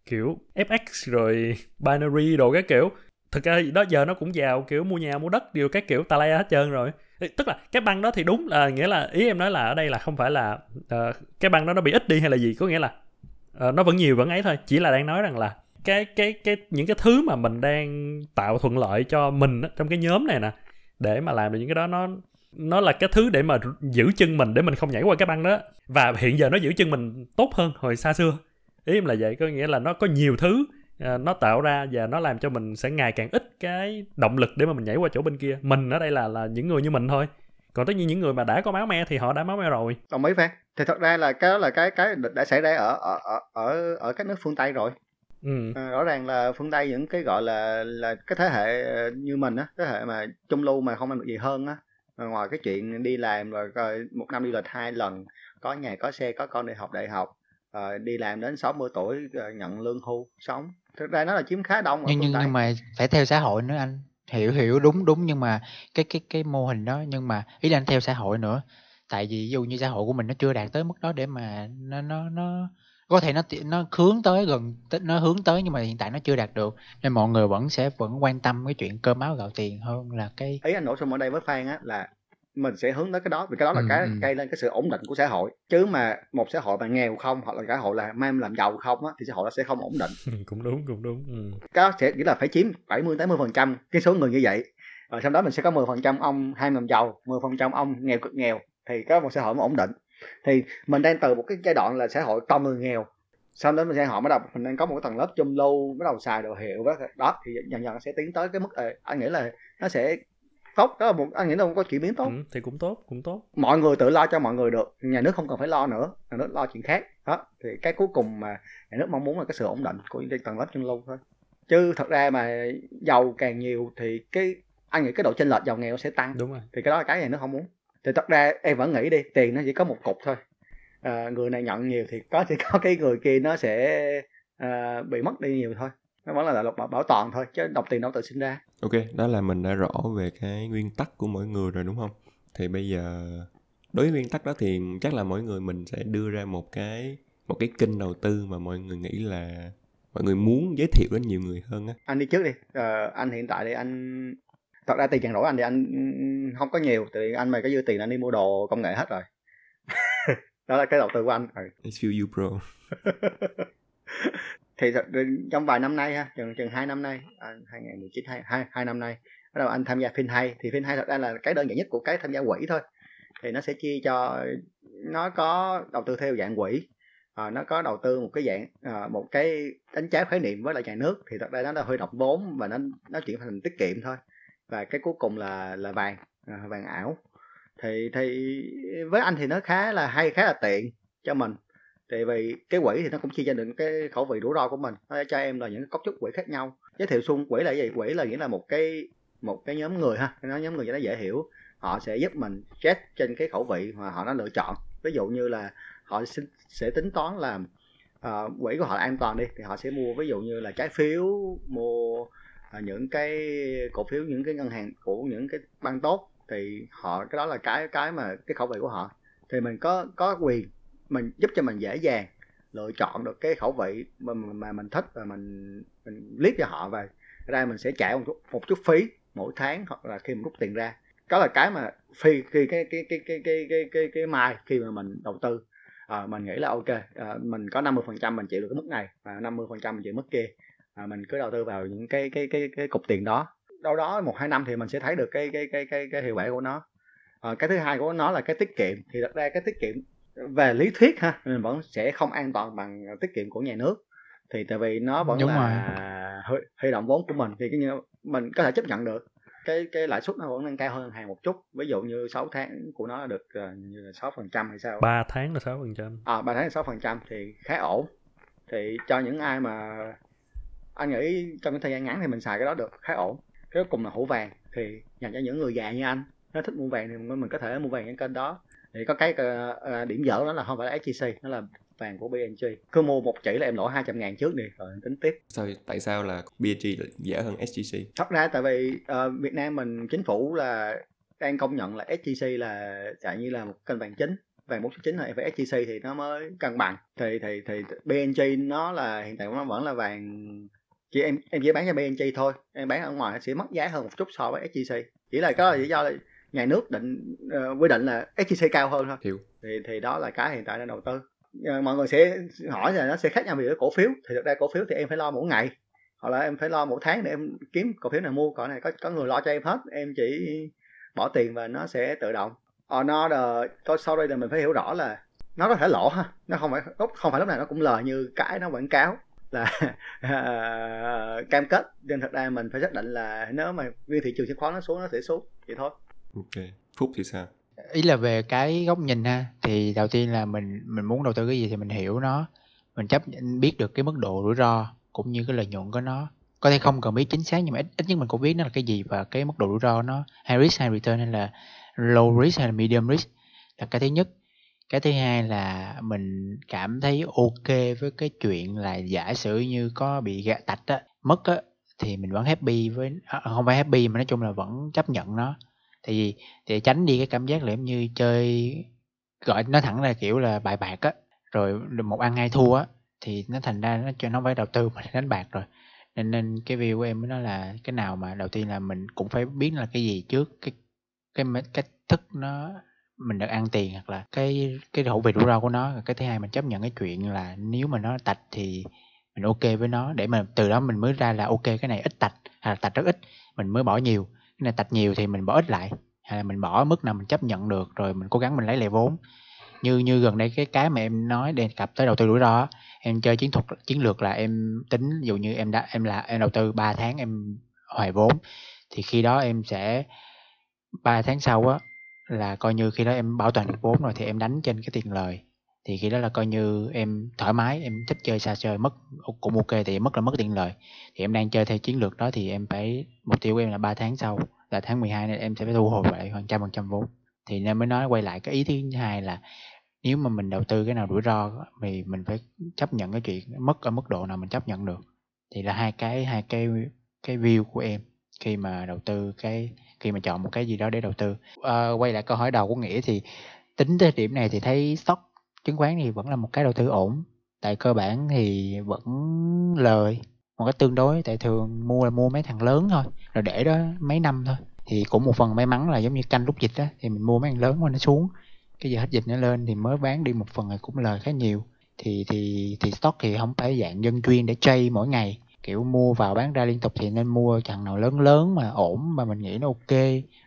[SPEAKER 3] kiểu FX rồi binary đồ cái kiểu thực ra đó giờ nó cũng giàu kiểu mua nhà mua đất đều các kiểu tà la hết trơn rồi. Tức là cái băng đó thì đúng là nghĩa là ý em nói là ở đây là không phải là uh, cái băng đó nó bị ít đi hay là gì có nghĩa là uh, nó vẫn nhiều vẫn ấy thôi. Chỉ là đang nói rằng là cái cái cái những cái thứ mà mình đang tạo thuận lợi cho mình đó, trong cái nhóm này nè để mà làm được những cái đó nó nó là cái thứ để mà giữ chân mình để mình không nhảy qua cái băng đó. Và hiện giờ nó giữ chân mình tốt hơn hồi xa xưa. Ý em là vậy có nghĩa là nó có nhiều thứ à, nó tạo ra và nó làm cho mình sẽ ngày càng ít cái động lực để mà mình nhảy qua chỗ bên kia. Mình ở đây là là những người như mình thôi. Còn tất nhiên những người mà đã có máu me thì họ đã máu me rồi.
[SPEAKER 2] Đồng ý phan. Thì thật ra là cái đó là cái cái đã xảy ra ở ở ở ở, ở các nước phương tây rồi.
[SPEAKER 3] Ừ.
[SPEAKER 2] À, rõ ràng là phương tây những cái gọi là là cái thế hệ ờ, như mình á thế hệ mà trung lưu mà không làm được gì hơn á. Ngoài cái chuyện đi làm rồi một năm đi lịch hai lần có nhà có xe có con đi học đại học ờ, đi làm đến 60 tuổi ờ, nhận lương hưu sống thực ra nó là chiếm khá đông ở
[SPEAKER 4] nhưng nhưng
[SPEAKER 2] tây.
[SPEAKER 4] nhưng mà phải theo xã hội nữa anh. Hiểu hiểu đúng đúng nhưng mà cái cái cái mô hình đó nhưng mà ý là anh theo xã hội nữa. Tại vì ví dụ như xã hội của mình nó chưa đạt tới mức đó để mà nó nó nó có thể nó nó hướng tới gần nó hướng tới nhưng mà hiện tại nó chưa đạt được. Nên mọi người vẫn sẽ vẫn quan tâm cái chuyện cơm áo gạo tiền hơn là cái
[SPEAKER 2] ý anh nổ xung ở đây với Phan á là mình sẽ hướng tới cái đó vì cái đó là
[SPEAKER 4] Ừ,
[SPEAKER 2] cái
[SPEAKER 4] ừ.
[SPEAKER 2] gây lên cái sự ổn định của xã hội. Chứ mà một xã hội mà nghèo không hoặc là xã hội là mang làm giàu không á thì xã hội nó sẽ không ổn định.
[SPEAKER 3] Cũng đúng cũng đúng ừ.
[SPEAKER 2] cái đó sẽ nghĩa là phải chiếm 70 80 phần trăm cái số người như vậy. Rồi sau đó mình sẽ có 10 phần trăm ông ham làm giàu 10 phần trăm ông nghèo cực nghèo thì có một xã hội mà ổn định. Thì mình đang từ một cái giai đoạn là xã hội toàn người nghèo. Sau đó mình sẽ họ bắt đầu mình đang có một cái tầng lớp trung lưu bắt đầu xài đồ hiệu đó, đó thì dần dần nó sẽ tiến tới cái mức ờ, anh nghĩ là nó sẽ tốt đó là một anh nghĩ là một có chuyển biến tốt.
[SPEAKER 3] Ừ thì cũng tốt cũng tốt.
[SPEAKER 2] Mọi người tự lo cho mọi người được nhà nước không cần phải lo nữa nhà nước lo chuyện khác. Đó thì cái cuối cùng mà nhà nước mong muốn là cái sự ổn định của những tầng lớp trung lưu thôi. Chứ thật ra mà giàu càng nhiều thì cái anh nghĩ cái độ chênh lệch giàu nghèo sẽ tăng.
[SPEAKER 3] Đúng rồi.
[SPEAKER 2] Thì cái đó là cái nhà nước không muốn. Thì thật ra em vẫn nghĩ đi tiền nó chỉ có một cục thôi. À, người này nhận nhiều thì có chỉ có cái người kia nó sẽ à, bị mất đi nhiều thôi. Nó vẫn là lục bảo, bảo toàn thôi chứ độc tiền đâu tự sinh ra
[SPEAKER 1] ok đó là mình đã rõ về cái nguyên tắc của mỗi người rồi đúng không? Thì bây giờ đối với nguyên tắc đó thì chắc là mỗi người mình sẽ đưa ra một cái một cái kênh đầu tư mà mọi người nghĩ là mọi người muốn giới thiệu đến nhiều người hơn á.
[SPEAKER 2] Anh đi trước đi. Ờ, anh hiện tại thì anh thật ra tiền chặn rỗi anh thì anh không có nhiều thì anh mà có dư tiền anh đi mua đồ công nghệ hết rồi. Đó là cái đầu tư của anh. Ừ.
[SPEAKER 1] I feel you bro
[SPEAKER 2] thì thật, trong vài năm nay ha chừng chừng hai năm nay à, 2019 hai, hai, hai năm nay bắt đầu anh tham gia phim hay. Thì phim hay thật ra là cái đơn giản nhất của cái tham gia quỹ thôi. Thì nó sẽ chia cho nó có đầu tư theo dạng quỹ à, nó có đầu tư một cái dạng à, một cái đánh giá khái niệm với lại nhà nước. Thì thật ra nó là hơi động vốn và nó nó chuyển thành tiết kiệm thôi. Và cái cuối cùng là là vàng à, vàng ảo. Thì thì với anh thì nó khá là hay khá là tiện cho mình thì vì cái quỹ thì nó cũng chia ra được cái khẩu vị rủi ro của mình. Nó cho em là những cấu trúc quỹ khác nhau. Giới thiệu xung quỹ là gì? Quỹ là nghĩa là một cái một cái nhóm người ha. Cái nhóm người cho nó dễ hiểu. Họ sẽ giúp mình check trên cái khẩu vị mà họ đã lựa chọn. Ví dụ như là họ sẽ, sẽ tính toán là uh, quỹ của họ là an toàn đi thì họ sẽ mua. Ví dụ như là trái phiếu mua uh, những cái cổ phiếu những cái ngân hàng của những cái ban tốt thì họ cái đó là cái cái mà cái khẩu vị của họ. Thì mình có có quyền mình giúp cho mình dễ dàng lựa chọn được cái khẩu vị mà, mà mình thích và mình mình clip cho họ về ra mình sẽ trả một chút, một chút phí mỗi tháng hoặc là khi mình rút tiền ra đó là cái mà phi khi cái cái cái cái cái cái cái, cái mai khi mà mình đầu tư à, mình nghĩ là ok à, mình có 50 phần trăm mình chịu được cái mức này và 50 phần trăm mình chịu mức kia à, mình cứ đầu tư vào những cái cái cái cái cục tiền đó đâu đó một hai năm thì mình sẽ thấy được cái cái cái cái, cái hiệu quả của nó à, cái thứ hai của nó là cái tiết kiệm thì thật ra cái tiết kiệm về lý thuyết ha mình vẫn sẽ không an toàn bằng tiết kiệm của nhà nước. Thì tại vì nó vẫn
[SPEAKER 4] Đúng
[SPEAKER 2] là huy, huy động vốn của mình thì cái như mình có thể chấp nhận được. Cái cái lãi suất nó vẫn nâng cao hơn ngân hàng một chút. Ví dụ như 6 tháng của nó là được uh, như là sáu phần trăm hay sao?
[SPEAKER 3] 3 tháng là 6%
[SPEAKER 2] à ba tháng là sáu phần trăm thì khá ổn. Thì cho những ai mà anh nghĩ trong cái thời gian ngắn thì mình xài cái đó được khá ổn. Cái cuối cùng là hũ vàng. Thì dành cho những người già như anh. Nó thích mua vàng thì mình mình có thể mua vàng trên kênh đó thì có cái uh, điểm dở đó là không phải là SGC nó là vàng của BNG cứ mua một chỉ là em lỗ 200 ngàn trước đi rồi tính tiếp.
[SPEAKER 1] Sao tại sao là BNG dễ hơn SGC
[SPEAKER 2] thật ra tại vì uh, Việt Nam mình chính phủ là đang công nhận là SGC là dạng như là một kênh vàng chính. Vàng 4.9 này phải SGC thì nó mới cân bằng. Thì thì thì BNG nó là hiện tại nó vẫn là vàng chỉ em em chỉ bán cho BNG thôi. Em bán ở ngoài sẽ mất giá hơn một chút so với SGC chỉ là có lý do là nhà nước định uh, quy định là SGC cao hơn thôi.
[SPEAKER 1] Hiểu.
[SPEAKER 2] Thì thì đó là cái hiện tại đang đầu tư. Uh, mọi người sẽ hỏi là nó sẽ khác nhau về cổ phiếu. Thì thực ra cổ phiếu thì em phải lo mỗi ngày. Hoặc là em phải lo mỗi tháng để em kiếm cổ phiếu nào mua. Còn này có có người lo cho em hết em chỉ bỏ tiền và nó sẽ tự động. On order có sau đây là mình phải hiểu rõ là nó có thể lỗ ha. Nó không phải lúc không phải lúc nào nó cũng lời như cái nó quảng cáo là uh, cam kết. Nên thật ra mình phải xác định là nếu mà nguyên thị trường chứng khoán nó xuống nó sẽ xuống. Vậy thôi
[SPEAKER 1] ok. Phúc thì sao?
[SPEAKER 4] Ý là về cái góc nhìn ha thì đầu tiên là mình mình muốn đầu tư cái gì thì mình hiểu nó. Mình chấp nhận biết được cái mức độ rủi ro cũng như cái lợi nhuận của nó. Có thể không cần biết chính xác nhưng mà ít, ít nhất mình cũng biết nó là cái gì và cái mức độ rủi ro nó. High risk high return hay là low risk hay là medium risk là cái thứ nhất. Cái thứ hai là mình cảm thấy ok với cái chuyện là giả sử như có bị gạ tạch á mất á thì mình vẫn happy với à, không phải happy mà nói chung là vẫn chấp nhận nó tại vì để tránh đi cái cảm giác là em như chơi, gọi nó thẳng là kiểu là bài bạc á, rồi một ăn hai thua á, thì nó thành ra nó cho, nó phải đầu tư mà đánh bạc rồi. Nên nên cái view của em nó là cái nào mà đầu tiên là mình cũng phải biết là cái gì trước, cái cái cách thức nó mình được ăn tiền hoặc là cái cái hậu vị rủi ro của nó. Cái thứ hai mình chấp nhận cái chuyện là nếu mà nó tạch thì mình ok với nó. Để mà từ đó mình mới ra là ok cái này ít tạch, hay là tạch rất ít, mình mới bỏ nhiều cái này tạch nhiều thì mình bỏ ít lại. Hay là mình bỏ mức nào mình chấp nhận được, rồi mình cố gắng mình lấy lại vốn. Như như gần đây cái cái mà em nói đề cập tới đầu tư rủi ro em chơi chiến thuật, chiến lược là em tính, ví dụ như em đã, em là, em đầu tư 3 tháng em hoài vốn, thì khi đó em sẽ 3 tháng sau á, là coi như khi đó em bảo toàn được vốn rồi thì em đánh trên cái tiền lời thì khi đó là coi như em thoải mái em thích chơi xa chơi mất cũng ok thì mất là mất tiền lời thì em đang chơi theo chiến lược đó thì em phải mục tiêu của em là 3 tháng sau là tháng 12 nên em sẽ phải thu hồi lại khoảng trăm phần trăm vốn. Thì nên mới nói quay lại cái ý thứ hai là nếu mà mình đầu tư cái nào rủi ro thì mình phải chấp nhận cái chuyện mất ở mức độ nào mình chấp nhận được. Thì là hai cái hai cái cái view của em khi mà đầu tư cái khi mà chọn một cái gì đó để đầu tư. À, quay lại câu hỏi đầu của nghĩa thì tính tới điểm này thì thấy stock chứng khoán thì vẫn là một cái đầu tư ổn, tại cơ bản thì vẫn lời, một cái tương đối, tại thường mua là mua mấy thằng lớn thôi, rồi để đó mấy năm thôi. Thì cũng một phần may mắn là giống như canh lúc dịch á, thì mình mua mấy thằng lớn mà nó xuống. Cái giờ hết dịch nó lên thì mới bán đi một phần thì cũng lời khá nhiều. Thì thì thì stock thì không phải dạng dân chuyên để trade mỗi ngày. Kiểu mua vào bán ra liên tục thì nên mua thằng nào lớn lớn mà ổn, mà mình nghĩ nó ok,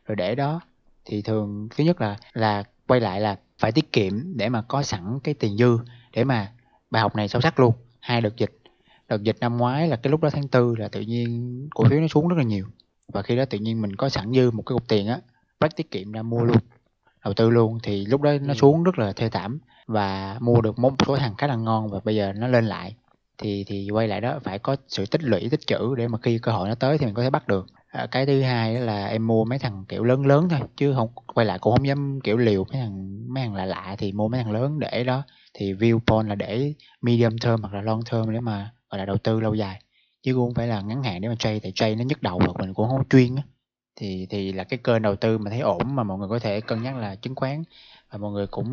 [SPEAKER 4] rồi để đó. Thì thường thứ nhất là là quay lại là phải tiết kiệm để mà có sẵn cái tiền dư để mà bài học này sâu sắc luôn. Hai đợt dịch đợt dịch năm ngoái là cái lúc đó tháng tư là tự nhiên cổ phiếu nó xuống rất là nhiều. Và khi đó tự nhiên mình có sẵn dư một cái cục tiền á bắt tiết kiệm ra mua luôn đầu tư luôn. Thì lúc đó nó xuống rất là thê thảm và mua được một số thằng khá là ngon và bây giờ nó lên lại. Thì thì quay lại đó phải có sự tích lũy tích trữ để mà khi cơ hội nó tới thì mình có thể bắt được à, cái thứ hai là em mua mấy thằng kiểu lớn lớn thôi chứ không quay lại cũng không dám kiểu liều mấy thằng mấy thằng lạ lạ thì mua mấy thằng lớn để đó. Thì viewpoint là để medium term hoặc là long term để mà gọi là đầu tư lâu dài. Chứ cũng không phải là ngắn hạn để mà trade tại trade nó nhức đầu hoặc mình cũng không chuyên á. Thì thì là cái kênh đầu tư mà thấy ổn mà mọi người có thể cân nhắc là chứng khoán. Và mọi người cũng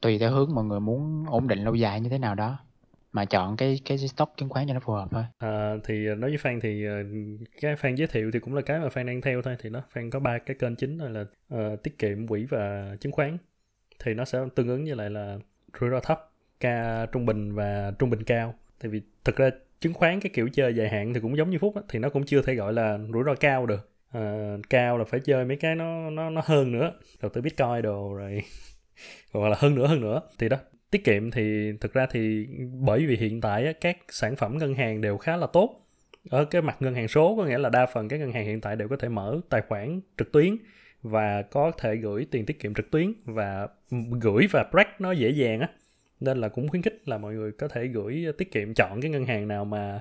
[SPEAKER 4] tùy theo hướng mọi người muốn ổn định lâu dài như thế nào đó mà chọn cái cái stock chứng khoán cho nó phù hợp thôi.
[SPEAKER 3] À, thì nói với Phan thì ờ, cái Phan giới thiệu thì cũng là cái mà Phan đang theo thôi. Thì nó Phan có ba cái kênh chính là uh, tiết kiệm quỹ và chứng khoán. Thì nó sẽ tương ứng với lại là rủi ro thấp ca trung bình và trung bình cao. Tại vì thực ra chứng khoán cái kiểu chơi dài hạn thì cũng giống như phúc á, thì nó cũng chưa thể gọi là rủi ro cao được. À, cao là phải chơi mấy cái nó nó nó hơn nữa. Đầu tư bitcoin đồ rồi hoặc là hơn nữa hơn nữa. Thì đó tiết kiệm thì thực ra thì bởi vì hiện tại á, các sản phẩm ngân hàng đều khá là tốt. Ở cái mặt ngân hàng số có nghĩa là đa phần các ngân hàng hiện tại đều có thể mở tài khoản trực tuyến và có thể gửi tiền tiết kiệm trực tuyến và gửi và break nó dễ dàng á. Nên là cũng khuyến khích là mọi người có thể gửi tiết kiệm chọn cái ngân hàng nào mà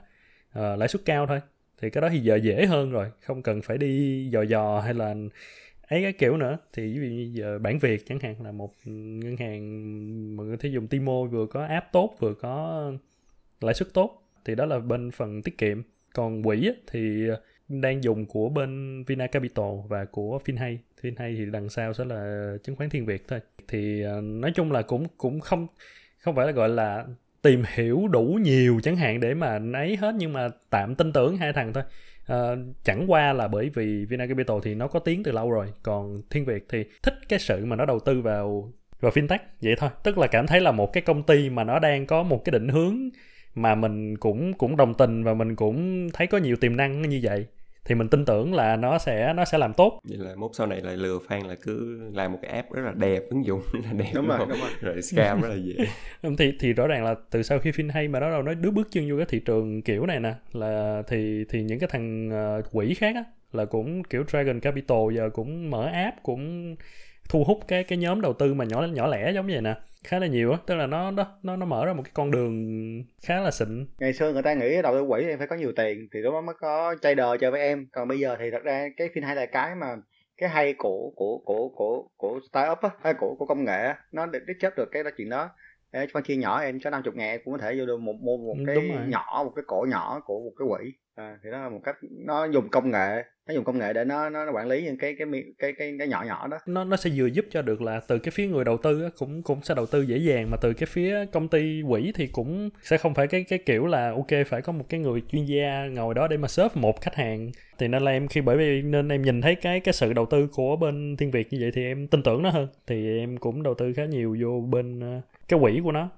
[SPEAKER 3] uh, lãi suất cao thôi. Thì cái đó thì giờ dễ hơn rồi không cần phải đi dò dò hay là ấy cái kiểu nữa. Thì ví dụ như giờ bản việt chẳng hạn là một ngân hàng mà người thể dùng Timo vừa có app tốt, vừa có lãi suất tốt, thì đó là bên phần tiết kiệm. Còn quỹ thì đang dùng của bên Vina Capital và của Finhay Finhay thì đằng sau sẽ là chứng khoán Thiên Việt thôi. Thì ờ, nói chung là cũng cũng không không phải là gọi là tìm hiểu đủ nhiều chẳng hạn để mà ấy hết, nhưng mà tạm tin tưởng hai thằng thôi uh, chẳng qua là bởi vì Vina Capital thì nó có tiếng từ lâu rồi còn Thiên Việt thì thích cái sự mà nó đầu tư vào vào fintech vậy thôi. Tức là cảm thấy là một cái công ty mà nó đang có một cái định hướng mà mình cũng cũng đồng tình và mình cũng thấy có nhiều tiềm năng như vậy thì mình tin tưởng là nó sẽ nó sẽ làm tốt.
[SPEAKER 1] Vậy là mốt sau này lại lừa fan là cứ làm một cái app rất là đẹp ứng dụng rất là đẹp
[SPEAKER 2] đúng rồi đúng rồi.
[SPEAKER 1] Rồi scam rất là dễ.
[SPEAKER 3] Thì thì rõ ràng là từ sau khi hay mà nó đâu nói đứa bước chân vô cái thị trường kiểu này nè là thì thì những cái thằng uh, quỹ khác á là cũng kiểu Dragon Capital giờ cũng mở app cũng thu hút cái cái nhóm đầu tư mà nhỏ nhỏ lẻ giống vậy nè khá là nhiều á. Tức là nó nó nó nó mở ra một cái con đường khá là xịn.
[SPEAKER 2] Ngày xưa người ta nghĩ đầu tư quỹ em phải có nhiều tiền thì lúc đó mới có trader chơi với em. Còn bây giờ thì thật ra cái fin hay là cái mà cái hay của của của của của startup á hay của của công nghệ á nó để chấp được cái đó chuyện đó. Để phân chia nhỏ em cho 50 ngàn cũng có thể vô được một một, một cái nhỏ một cái cổ nhỏ của một cái quỹ. À, thì đó là một cách nó dùng công nghệ nó dùng công nghệ để nó nó, nó quản lý những cái cái cái cái cái nhỏ nhỏ đó.
[SPEAKER 3] Nó nó sẽ vừa giúp cho được là từ cái phía người đầu tư á, cũng cũng sẽ đầu tư dễ dàng mà từ cái phía công ty quỹ thì cũng sẽ không phải cái cái kiểu là ok phải có một cái người chuyên gia ngồi đó để mà serve một khách hàng. Thì nên là em khi bởi vì nên em nhìn thấy cái cái sự đầu tư của bên thiên việt như vậy thì em tin tưởng nó hơn. Thì em cũng đầu tư khá nhiều vô bên ờ, cái quỹ của nó.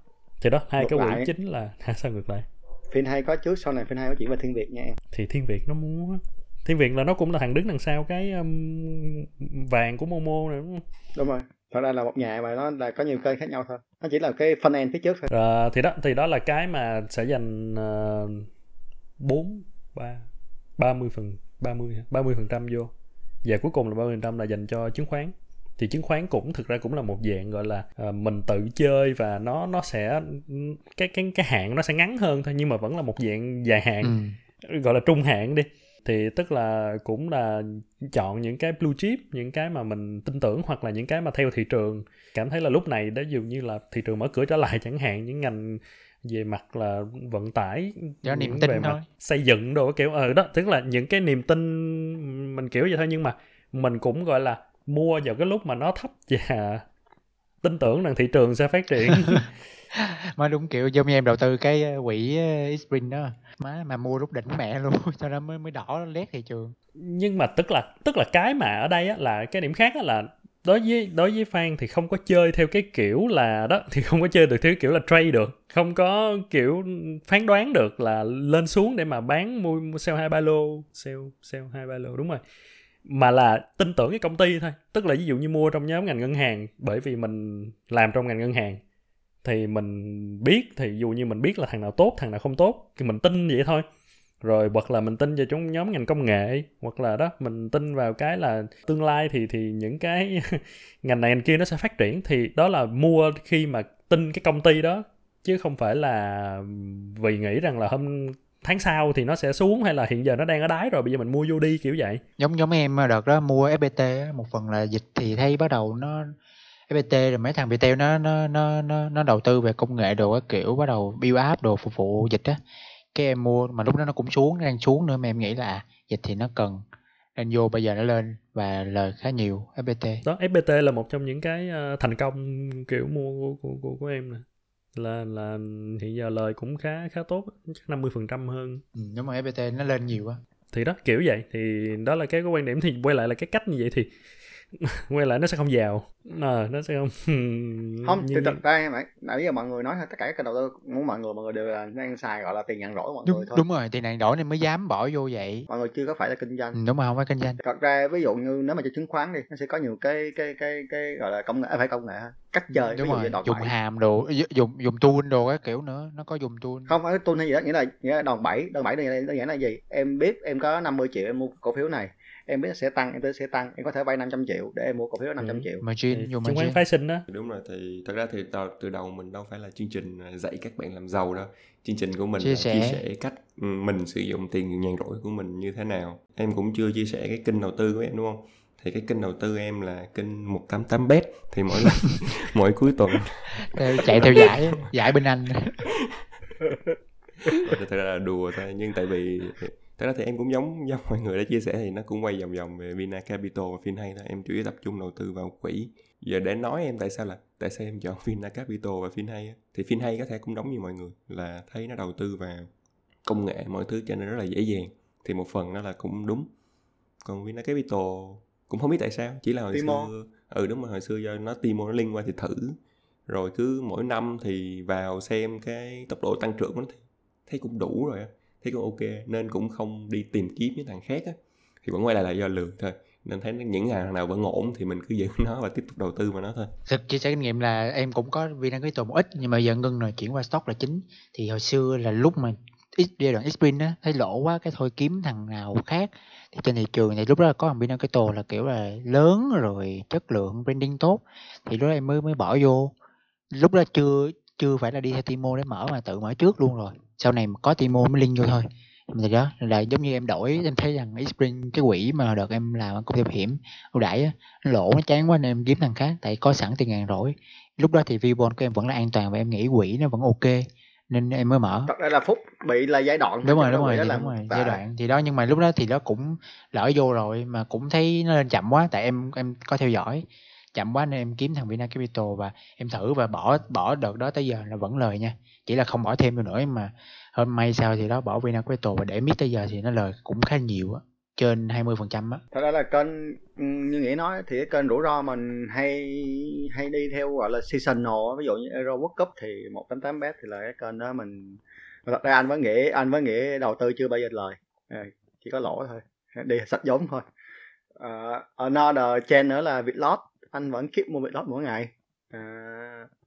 [SPEAKER 3] Thì đó hai ngược cái quỹ chính là sao ngược lại?
[SPEAKER 2] Phiên hay có trước sau này phiên hay có chuyện về Thiên Việt nha em.
[SPEAKER 3] Thì Thiên Việt nó muốn Thiên Việt là nó cũng là thằng đứng đằng sau cái um, vàng của Momo này đúng không?
[SPEAKER 2] Đúng rồi. Thật ra là một nhà mà nó là có nhiều kênh khác nhau thôi. Nó chỉ là cái front end phía trước thôi.
[SPEAKER 3] À, thì đó thì đó là cái mà sẽ dành uh, 4 3 30 phần 30 30 phần trăm vô. Và cuối cùng là 30 phần trăm là dành cho chứng khoán thì chứng khoán cũng thực ra cũng là một dạng gọi là uh, mình tự chơi và nó nó sẽ cái cái cái hạn nó sẽ ngắn hơn thôi nhưng mà vẫn là một dạng dài hạn ừ. gọi là trung hạn đi thì tức là cũng là chọn những cái blue chip những cái mà mình tin tưởng hoặc là những cái mà theo thị trường. Cảm thấy là lúc này đã dường như là thị trường mở cửa trở lại chẳng hạn những ngành về mặt là vận tải
[SPEAKER 4] do niềm tin thôi.
[SPEAKER 3] xây dựng đồ kiểu. Ờ, đó tức là những cái niềm tin mình kiểu vậy thôi nhưng mà mình cũng gọi là mua vào cái lúc mà nó thấp và tin tưởng rằng thị trường sẽ phát triển.
[SPEAKER 4] Mà đúng kiểu giống như em đầu tư cái ờ, quỹ ờ, Spring đó má mà mua lúc đỉnh mẹ luôn cho nên mới mới đỏ lét thị trường.
[SPEAKER 3] Nhưng mà tức là tức là cái mà ở đây á, là cái điểm khác á, là đối với đối với fan thì không có chơi theo cái kiểu là đó thì không có chơi được theo kiểu là trade được. Không có kiểu phán đoán được là lên xuống để mà bán mua, mua sell hai ba lô sell sell hai ba lô đúng rồi. Mà là tin tưởng cái công ty thôi. Tức là ví dụ như mua trong nhóm ngành ngân hàng bởi vì mình làm trong ngành ngân hàng thì mình biết, thì dù như mình biết là thằng nào tốt, thằng nào không tốt, thì mình tin vậy thôi. Rồi, hoặc là mình tin vào chúng nhóm ngành công nghệ, hoặc là đó, mình tin vào cái là tương lai thì thì những cái ngành này ngành kia nó sẽ phát triển. Thì đó là mua khi mà tin cái công ty đó, chứ không phải là vì nghĩ rằng là hôm tháng sau thì nó sẽ xuống hay là hiện giờ nó đang ở đáy rồi, bây giờ mình mua vô đi, kiểu vậy.
[SPEAKER 4] Giống giống em đợt đó mua FPT một phần là dịch thì thấy bắt đầu nó FPT rồi mấy thằng Viettel nó nó nó nó nó đầu tư về công nghệ đồ cái kiểu bắt đầu build app đồ phục vụ dịch á. Cái em mua mà lúc đó nó cũng xuống đang xuống nữa mà em nghĩ là à, dịch thì nó cần. Nên vô bây giờ nó lên và lời khá nhiều FPT
[SPEAKER 3] đó FPT là một trong những cái ờ, thành công kiểu mua của của, của, em nè. Là là hiện giờ lời cũng khá khá tốt chắc 50 phần trăm hơn.
[SPEAKER 4] Ừ, nếu mà FPT nó lên nhiều quá.
[SPEAKER 3] Thì đó kiểu vậy. Thì đó là cái, cái quan điểm. Thì quay lại là cái cách như vậy thì quay lại nó sẽ không giàu. À, nó sẽ không
[SPEAKER 2] không thì thực ra mày nãy giờ mọi người nói tất cả các đầu tư muốn mọi người mọi người đều là đang xài gọi là tiền nhận rỗi mọi
[SPEAKER 4] đúng,
[SPEAKER 2] người thôi.
[SPEAKER 4] đúng rồi tiền nhận rỗi nên mới dám bỏ vô vậy.
[SPEAKER 2] Mọi người chưa có phải là kinh doanh.
[SPEAKER 4] Ừ, đúng rồi không phải kinh doanh.
[SPEAKER 2] Thật ra ví dụ như nếu mà cho chứng khoán đi nó sẽ có nhiều cái cái cái cái gọi là công nghệ à, phải công nghệ cách chơi
[SPEAKER 4] đúng rồi dùng
[SPEAKER 2] bẩy.
[SPEAKER 4] hàm đồ dùng dùng tool đồ các kiểu nữa nó có dùng tool.
[SPEAKER 2] Không phải tuân hay gì đó nghĩa là nghĩa là đòn bẩy đòn bẩy đây đơn giản là gì? Em biết em có 50 triệu em mua cổ phiếu này em biết sẽ tăng em biết sẽ tăng. Em có thể vay 500 triệu để em mua cổ phiếu 500
[SPEAKER 1] Ừ.
[SPEAKER 2] triệu.
[SPEAKER 4] margin dùng
[SPEAKER 3] chứng khoán
[SPEAKER 4] margin.
[SPEAKER 3] phái sinh đó.
[SPEAKER 1] Đúng rồi thì thật ra thì từ, từ đầu mình đâu phải là chương trình à, dạy các bạn làm giàu đâu. Chương trình của mình
[SPEAKER 4] Chia
[SPEAKER 1] là
[SPEAKER 4] sẻ.
[SPEAKER 1] chia sẻ. cách ừ, mình sử dụng tiền nhàn rỗi của mình như thế nào. Em cũng chưa chia sẻ cái kênh đầu tư của em đúng không? Thì cái kênh đầu tư em là kênh 188 bet. Thì mỗi lần mỗi cuối tuần.
[SPEAKER 4] Chạy theo giải giải bên anh.
[SPEAKER 1] Thật ra là đùa thôi nhưng tại vì thật ra thì em cũng giống giống mọi người đã chia sẻ thì nó cũng quay vòng vòng về Vina Capital và Finhay thôi. Em chủ yếu tập trung đầu tư vào quỹ. Giờ để nói em tại sao là tại sao em chọn Vina Capital và Finhay thì Finhay có thể cũng giống như mọi người là thấy nó đầu tư vào công nghệ mọi thứ cho nên rất là dễ dàng. Thì một phần đó là cũng đúng. Còn Vina Capital cũng không biết tại sao chỉ là hồi
[SPEAKER 2] Timo.
[SPEAKER 1] xưa ừ đúng rồi hồi xưa do nó Timo nó liên qua thì thử. Rồi cứ mỗi năm thì vào xem cái tốc độ tăng trưởng của nó thì thấy cũng đủ rồi thấy cũng ok, nên cũng không đi tìm kiếm những thằng khác á. Thì vẫn quay lại là do lượng thôi. Nên thấy những thằng nào vẫn ổn thì mình cứ giữ nó và tiếp tục đầu tư vào nó thôi.
[SPEAKER 4] Thực chia sẻ kinh nghiệm là em cũng có Vina Capital một ít, nhưng mà giờ ngưng rồi, chuyển qua stock là chính. Thì hồi xưa là lúc mà giai đoạn spin á, thấy lỗ quá cái thôi kiếm thằng nào khác. Thì trên thị trường thì lúc đó là có thằng Vina Capital là kiểu là lớn rồi, chất lượng, branding tốt. Thì lúc đó em mới mới bỏ vô. Lúc đó chưa chưa phải là đi theo Timo để mở mà tự mở trước luôn rồi sau này có Timo mới link vô thôi. Thì đó là giống như em đổi em thấy rằng Spring cái quỹ mà đợt em làm công ty bảo hiểm ưu đãi á lỗ nó chán quá nên em kiếm thằng khác tại có sẵn tiền ngàn rỗi lúc đó thì Vbond của em vẫn là an toàn và em nghĩ quỹ nó vẫn ok nên em mới mở.
[SPEAKER 2] Thật ra là phúc bị là giai đoạn
[SPEAKER 4] đúng rồi đúng rồi
[SPEAKER 2] là
[SPEAKER 4] đúng rồi giai đoạn thì đó nhưng mà lúc đó thì nó cũng lỡ vô rồi mà cũng thấy nó lên chậm quá tại em em có theo dõi. Chậm quá nên em kiếm thằng Vina Capital và em thử và bỏ bỏ đợt đó tới giờ là vẫn lời nha chỉ là không bỏ thêm được nữa mà hôm may sao thì đó bỏ Vina Capital và để miết tới giờ thì nó lời cũng khá nhiều á trên 20% phần trăm á.
[SPEAKER 2] Thật ra là kênh ừ, như nghĩa nói thì cái kênh rủi ro mình hay hay đi theo gọi là seasonal ví dụ như Euro World Cup thì 188 bet thì là cái kênh đó mình thật ra anh với nghĩa anh với nghĩa đầu tư chưa bao giờ lời. À, chỉ có lỗ thôi đi sạch giống thôi. Uh, another chain nữa là vietlot anh vẫn keep mua vietlot mỗi ngày à,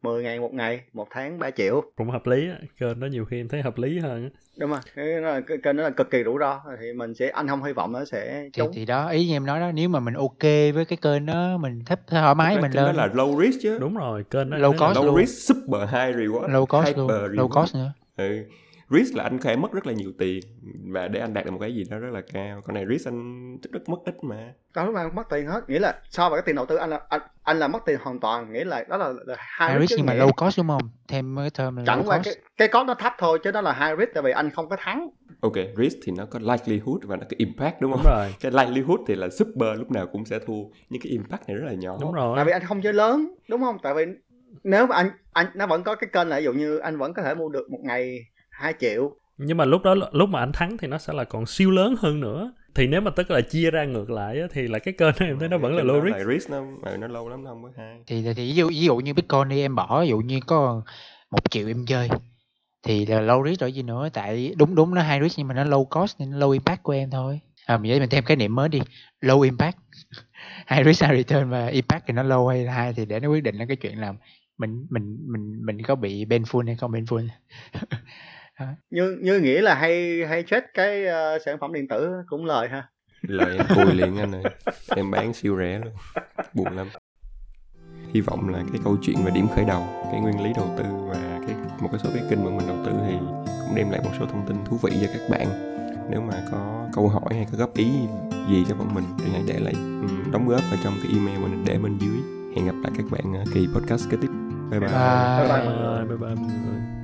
[SPEAKER 2] 10 ngày một ngày một tháng 3 triệu
[SPEAKER 3] cũng hợp lý á kênh đó nhiều khi em thấy hợp lý hơn á
[SPEAKER 2] đúng rồi cái, đó là, cái kênh đó là cực kỳ rủi ro thì mình sẽ anh không hy vọng nó sẽ
[SPEAKER 4] thì,
[SPEAKER 2] trúng
[SPEAKER 4] thì đó ý như em nói đó nếu mà mình ok với cái kênh đó mình thích thoải mái mình
[SPEAKER 1] đó
[SPEAKER 4] lên
[SPEAKER 1] là low risk chứ
[SPEAKER 3] đúng rồi kênh đó
[SPEAKER 4] Low cost
[SPEAKER 1] low
[SPEAKER 4] luôn.
[SPEAKER 1] risk super high reward
[SPEAKER 4] low cost
[SPEAKER 1] hyper
[SPEAKER 4] luôn
[SPEAKER 1] reward.
[SPEAKER 4] low cost nữa
[SPEAKER 1] ừ. Risk là anh có thể mất rất là nhiều tiền và để anh đạt được một cái gì đó rất là cao. Còn này risk anh rất mất ít mà.
[SPEAKER 2] Nào cũng mất tiền hết. Nghĩa là so với cái tiền đầu tư anh là anh, anh là mất tiền hoàn toàn. Nghĩa là đó là, là high
[SPEAKER 4] risk nhưng mà low cost đúng không? Thêm cái term là
[SPEAKER 2] chẳng
[SPEAKER 4] low
[SPEAKER 2] qua cái cái cost nó thấp thôi chứ đó là high risk tại vì anh không có thắng.
[SPEAKER 1] Ok risk thì nó có likelihood và nó có impact đúng không?
[SPEAKER 3] đúng rồi.
[SPEAKER 1] Cái likelihood thì là super lúc nào cũng sẽ thua nhưng cái impact này rất là nhỏ.
[SPEAKER 3] Đúng rồi.
[SPEAKER 2] Tại vì anh không chơi lớn đúng không? Tại vì nếu mà anh anh nó vẫn có cái kênh là ví dụ như anh vẫn có thể mua được một ngày 2 triệu.
[SPEAKER 3] Nhưng mà lúc đó lúc mà anh thắng thì nó sẽ là còn siêu lớn hơn nữa. Thì nếu mà tức là chia ra ngược lại á, thì là cái kênh em thấy nó vẫn là low risk.
[SPEAKER 1] là risk nó ừ, nó lâu lắm nó không có hai
[SPEAKER 4] thì, thì ví dụ ví dụ như bitcoin đi em bỏ ví dụ như có một triệu em chơi thì là low risk rồi gì nữa. Tại đúng đúng nó high risk nhưng mà nó low cost nên nó low impact của em thôi. À mình mình thêm cái niệm mới đi. Low impact. High risk high return và impact thì nó low hay là high thì để nó quyết định là cái chuyện là mình mình mình mình có bị benful hay không
[SPEAKER 2] như như nghĩa là hay hay trade cái ờ, sản phẩm điện tử cũng lời ha.
[SPEAKER 1] Lời em cùi liền anh ơi. Em bán siêu rẻ luôn. Buồn lắm. Hy vọng là cái câu chuyện về điểm khởi đầu cái nguyên lý đầu tư và cái một cái số cái kênh mà mình đầu tư thì cũng đem lại một số thông tin thú vị cho các bạn. Nếu mà có câu hỏi hay có góp ý gì cho bọn mình thì hãy để lại ừm, đóng góp vào trong cái email mình để bên dưới. Hẹn gặp lại các bạn ở kỳ podcast kế tiếp. Bye bye.
[SPEAKER 4] Bye.
[SPEAKER 2] Bye bye
[SPEAKER 3] bye bye mọi người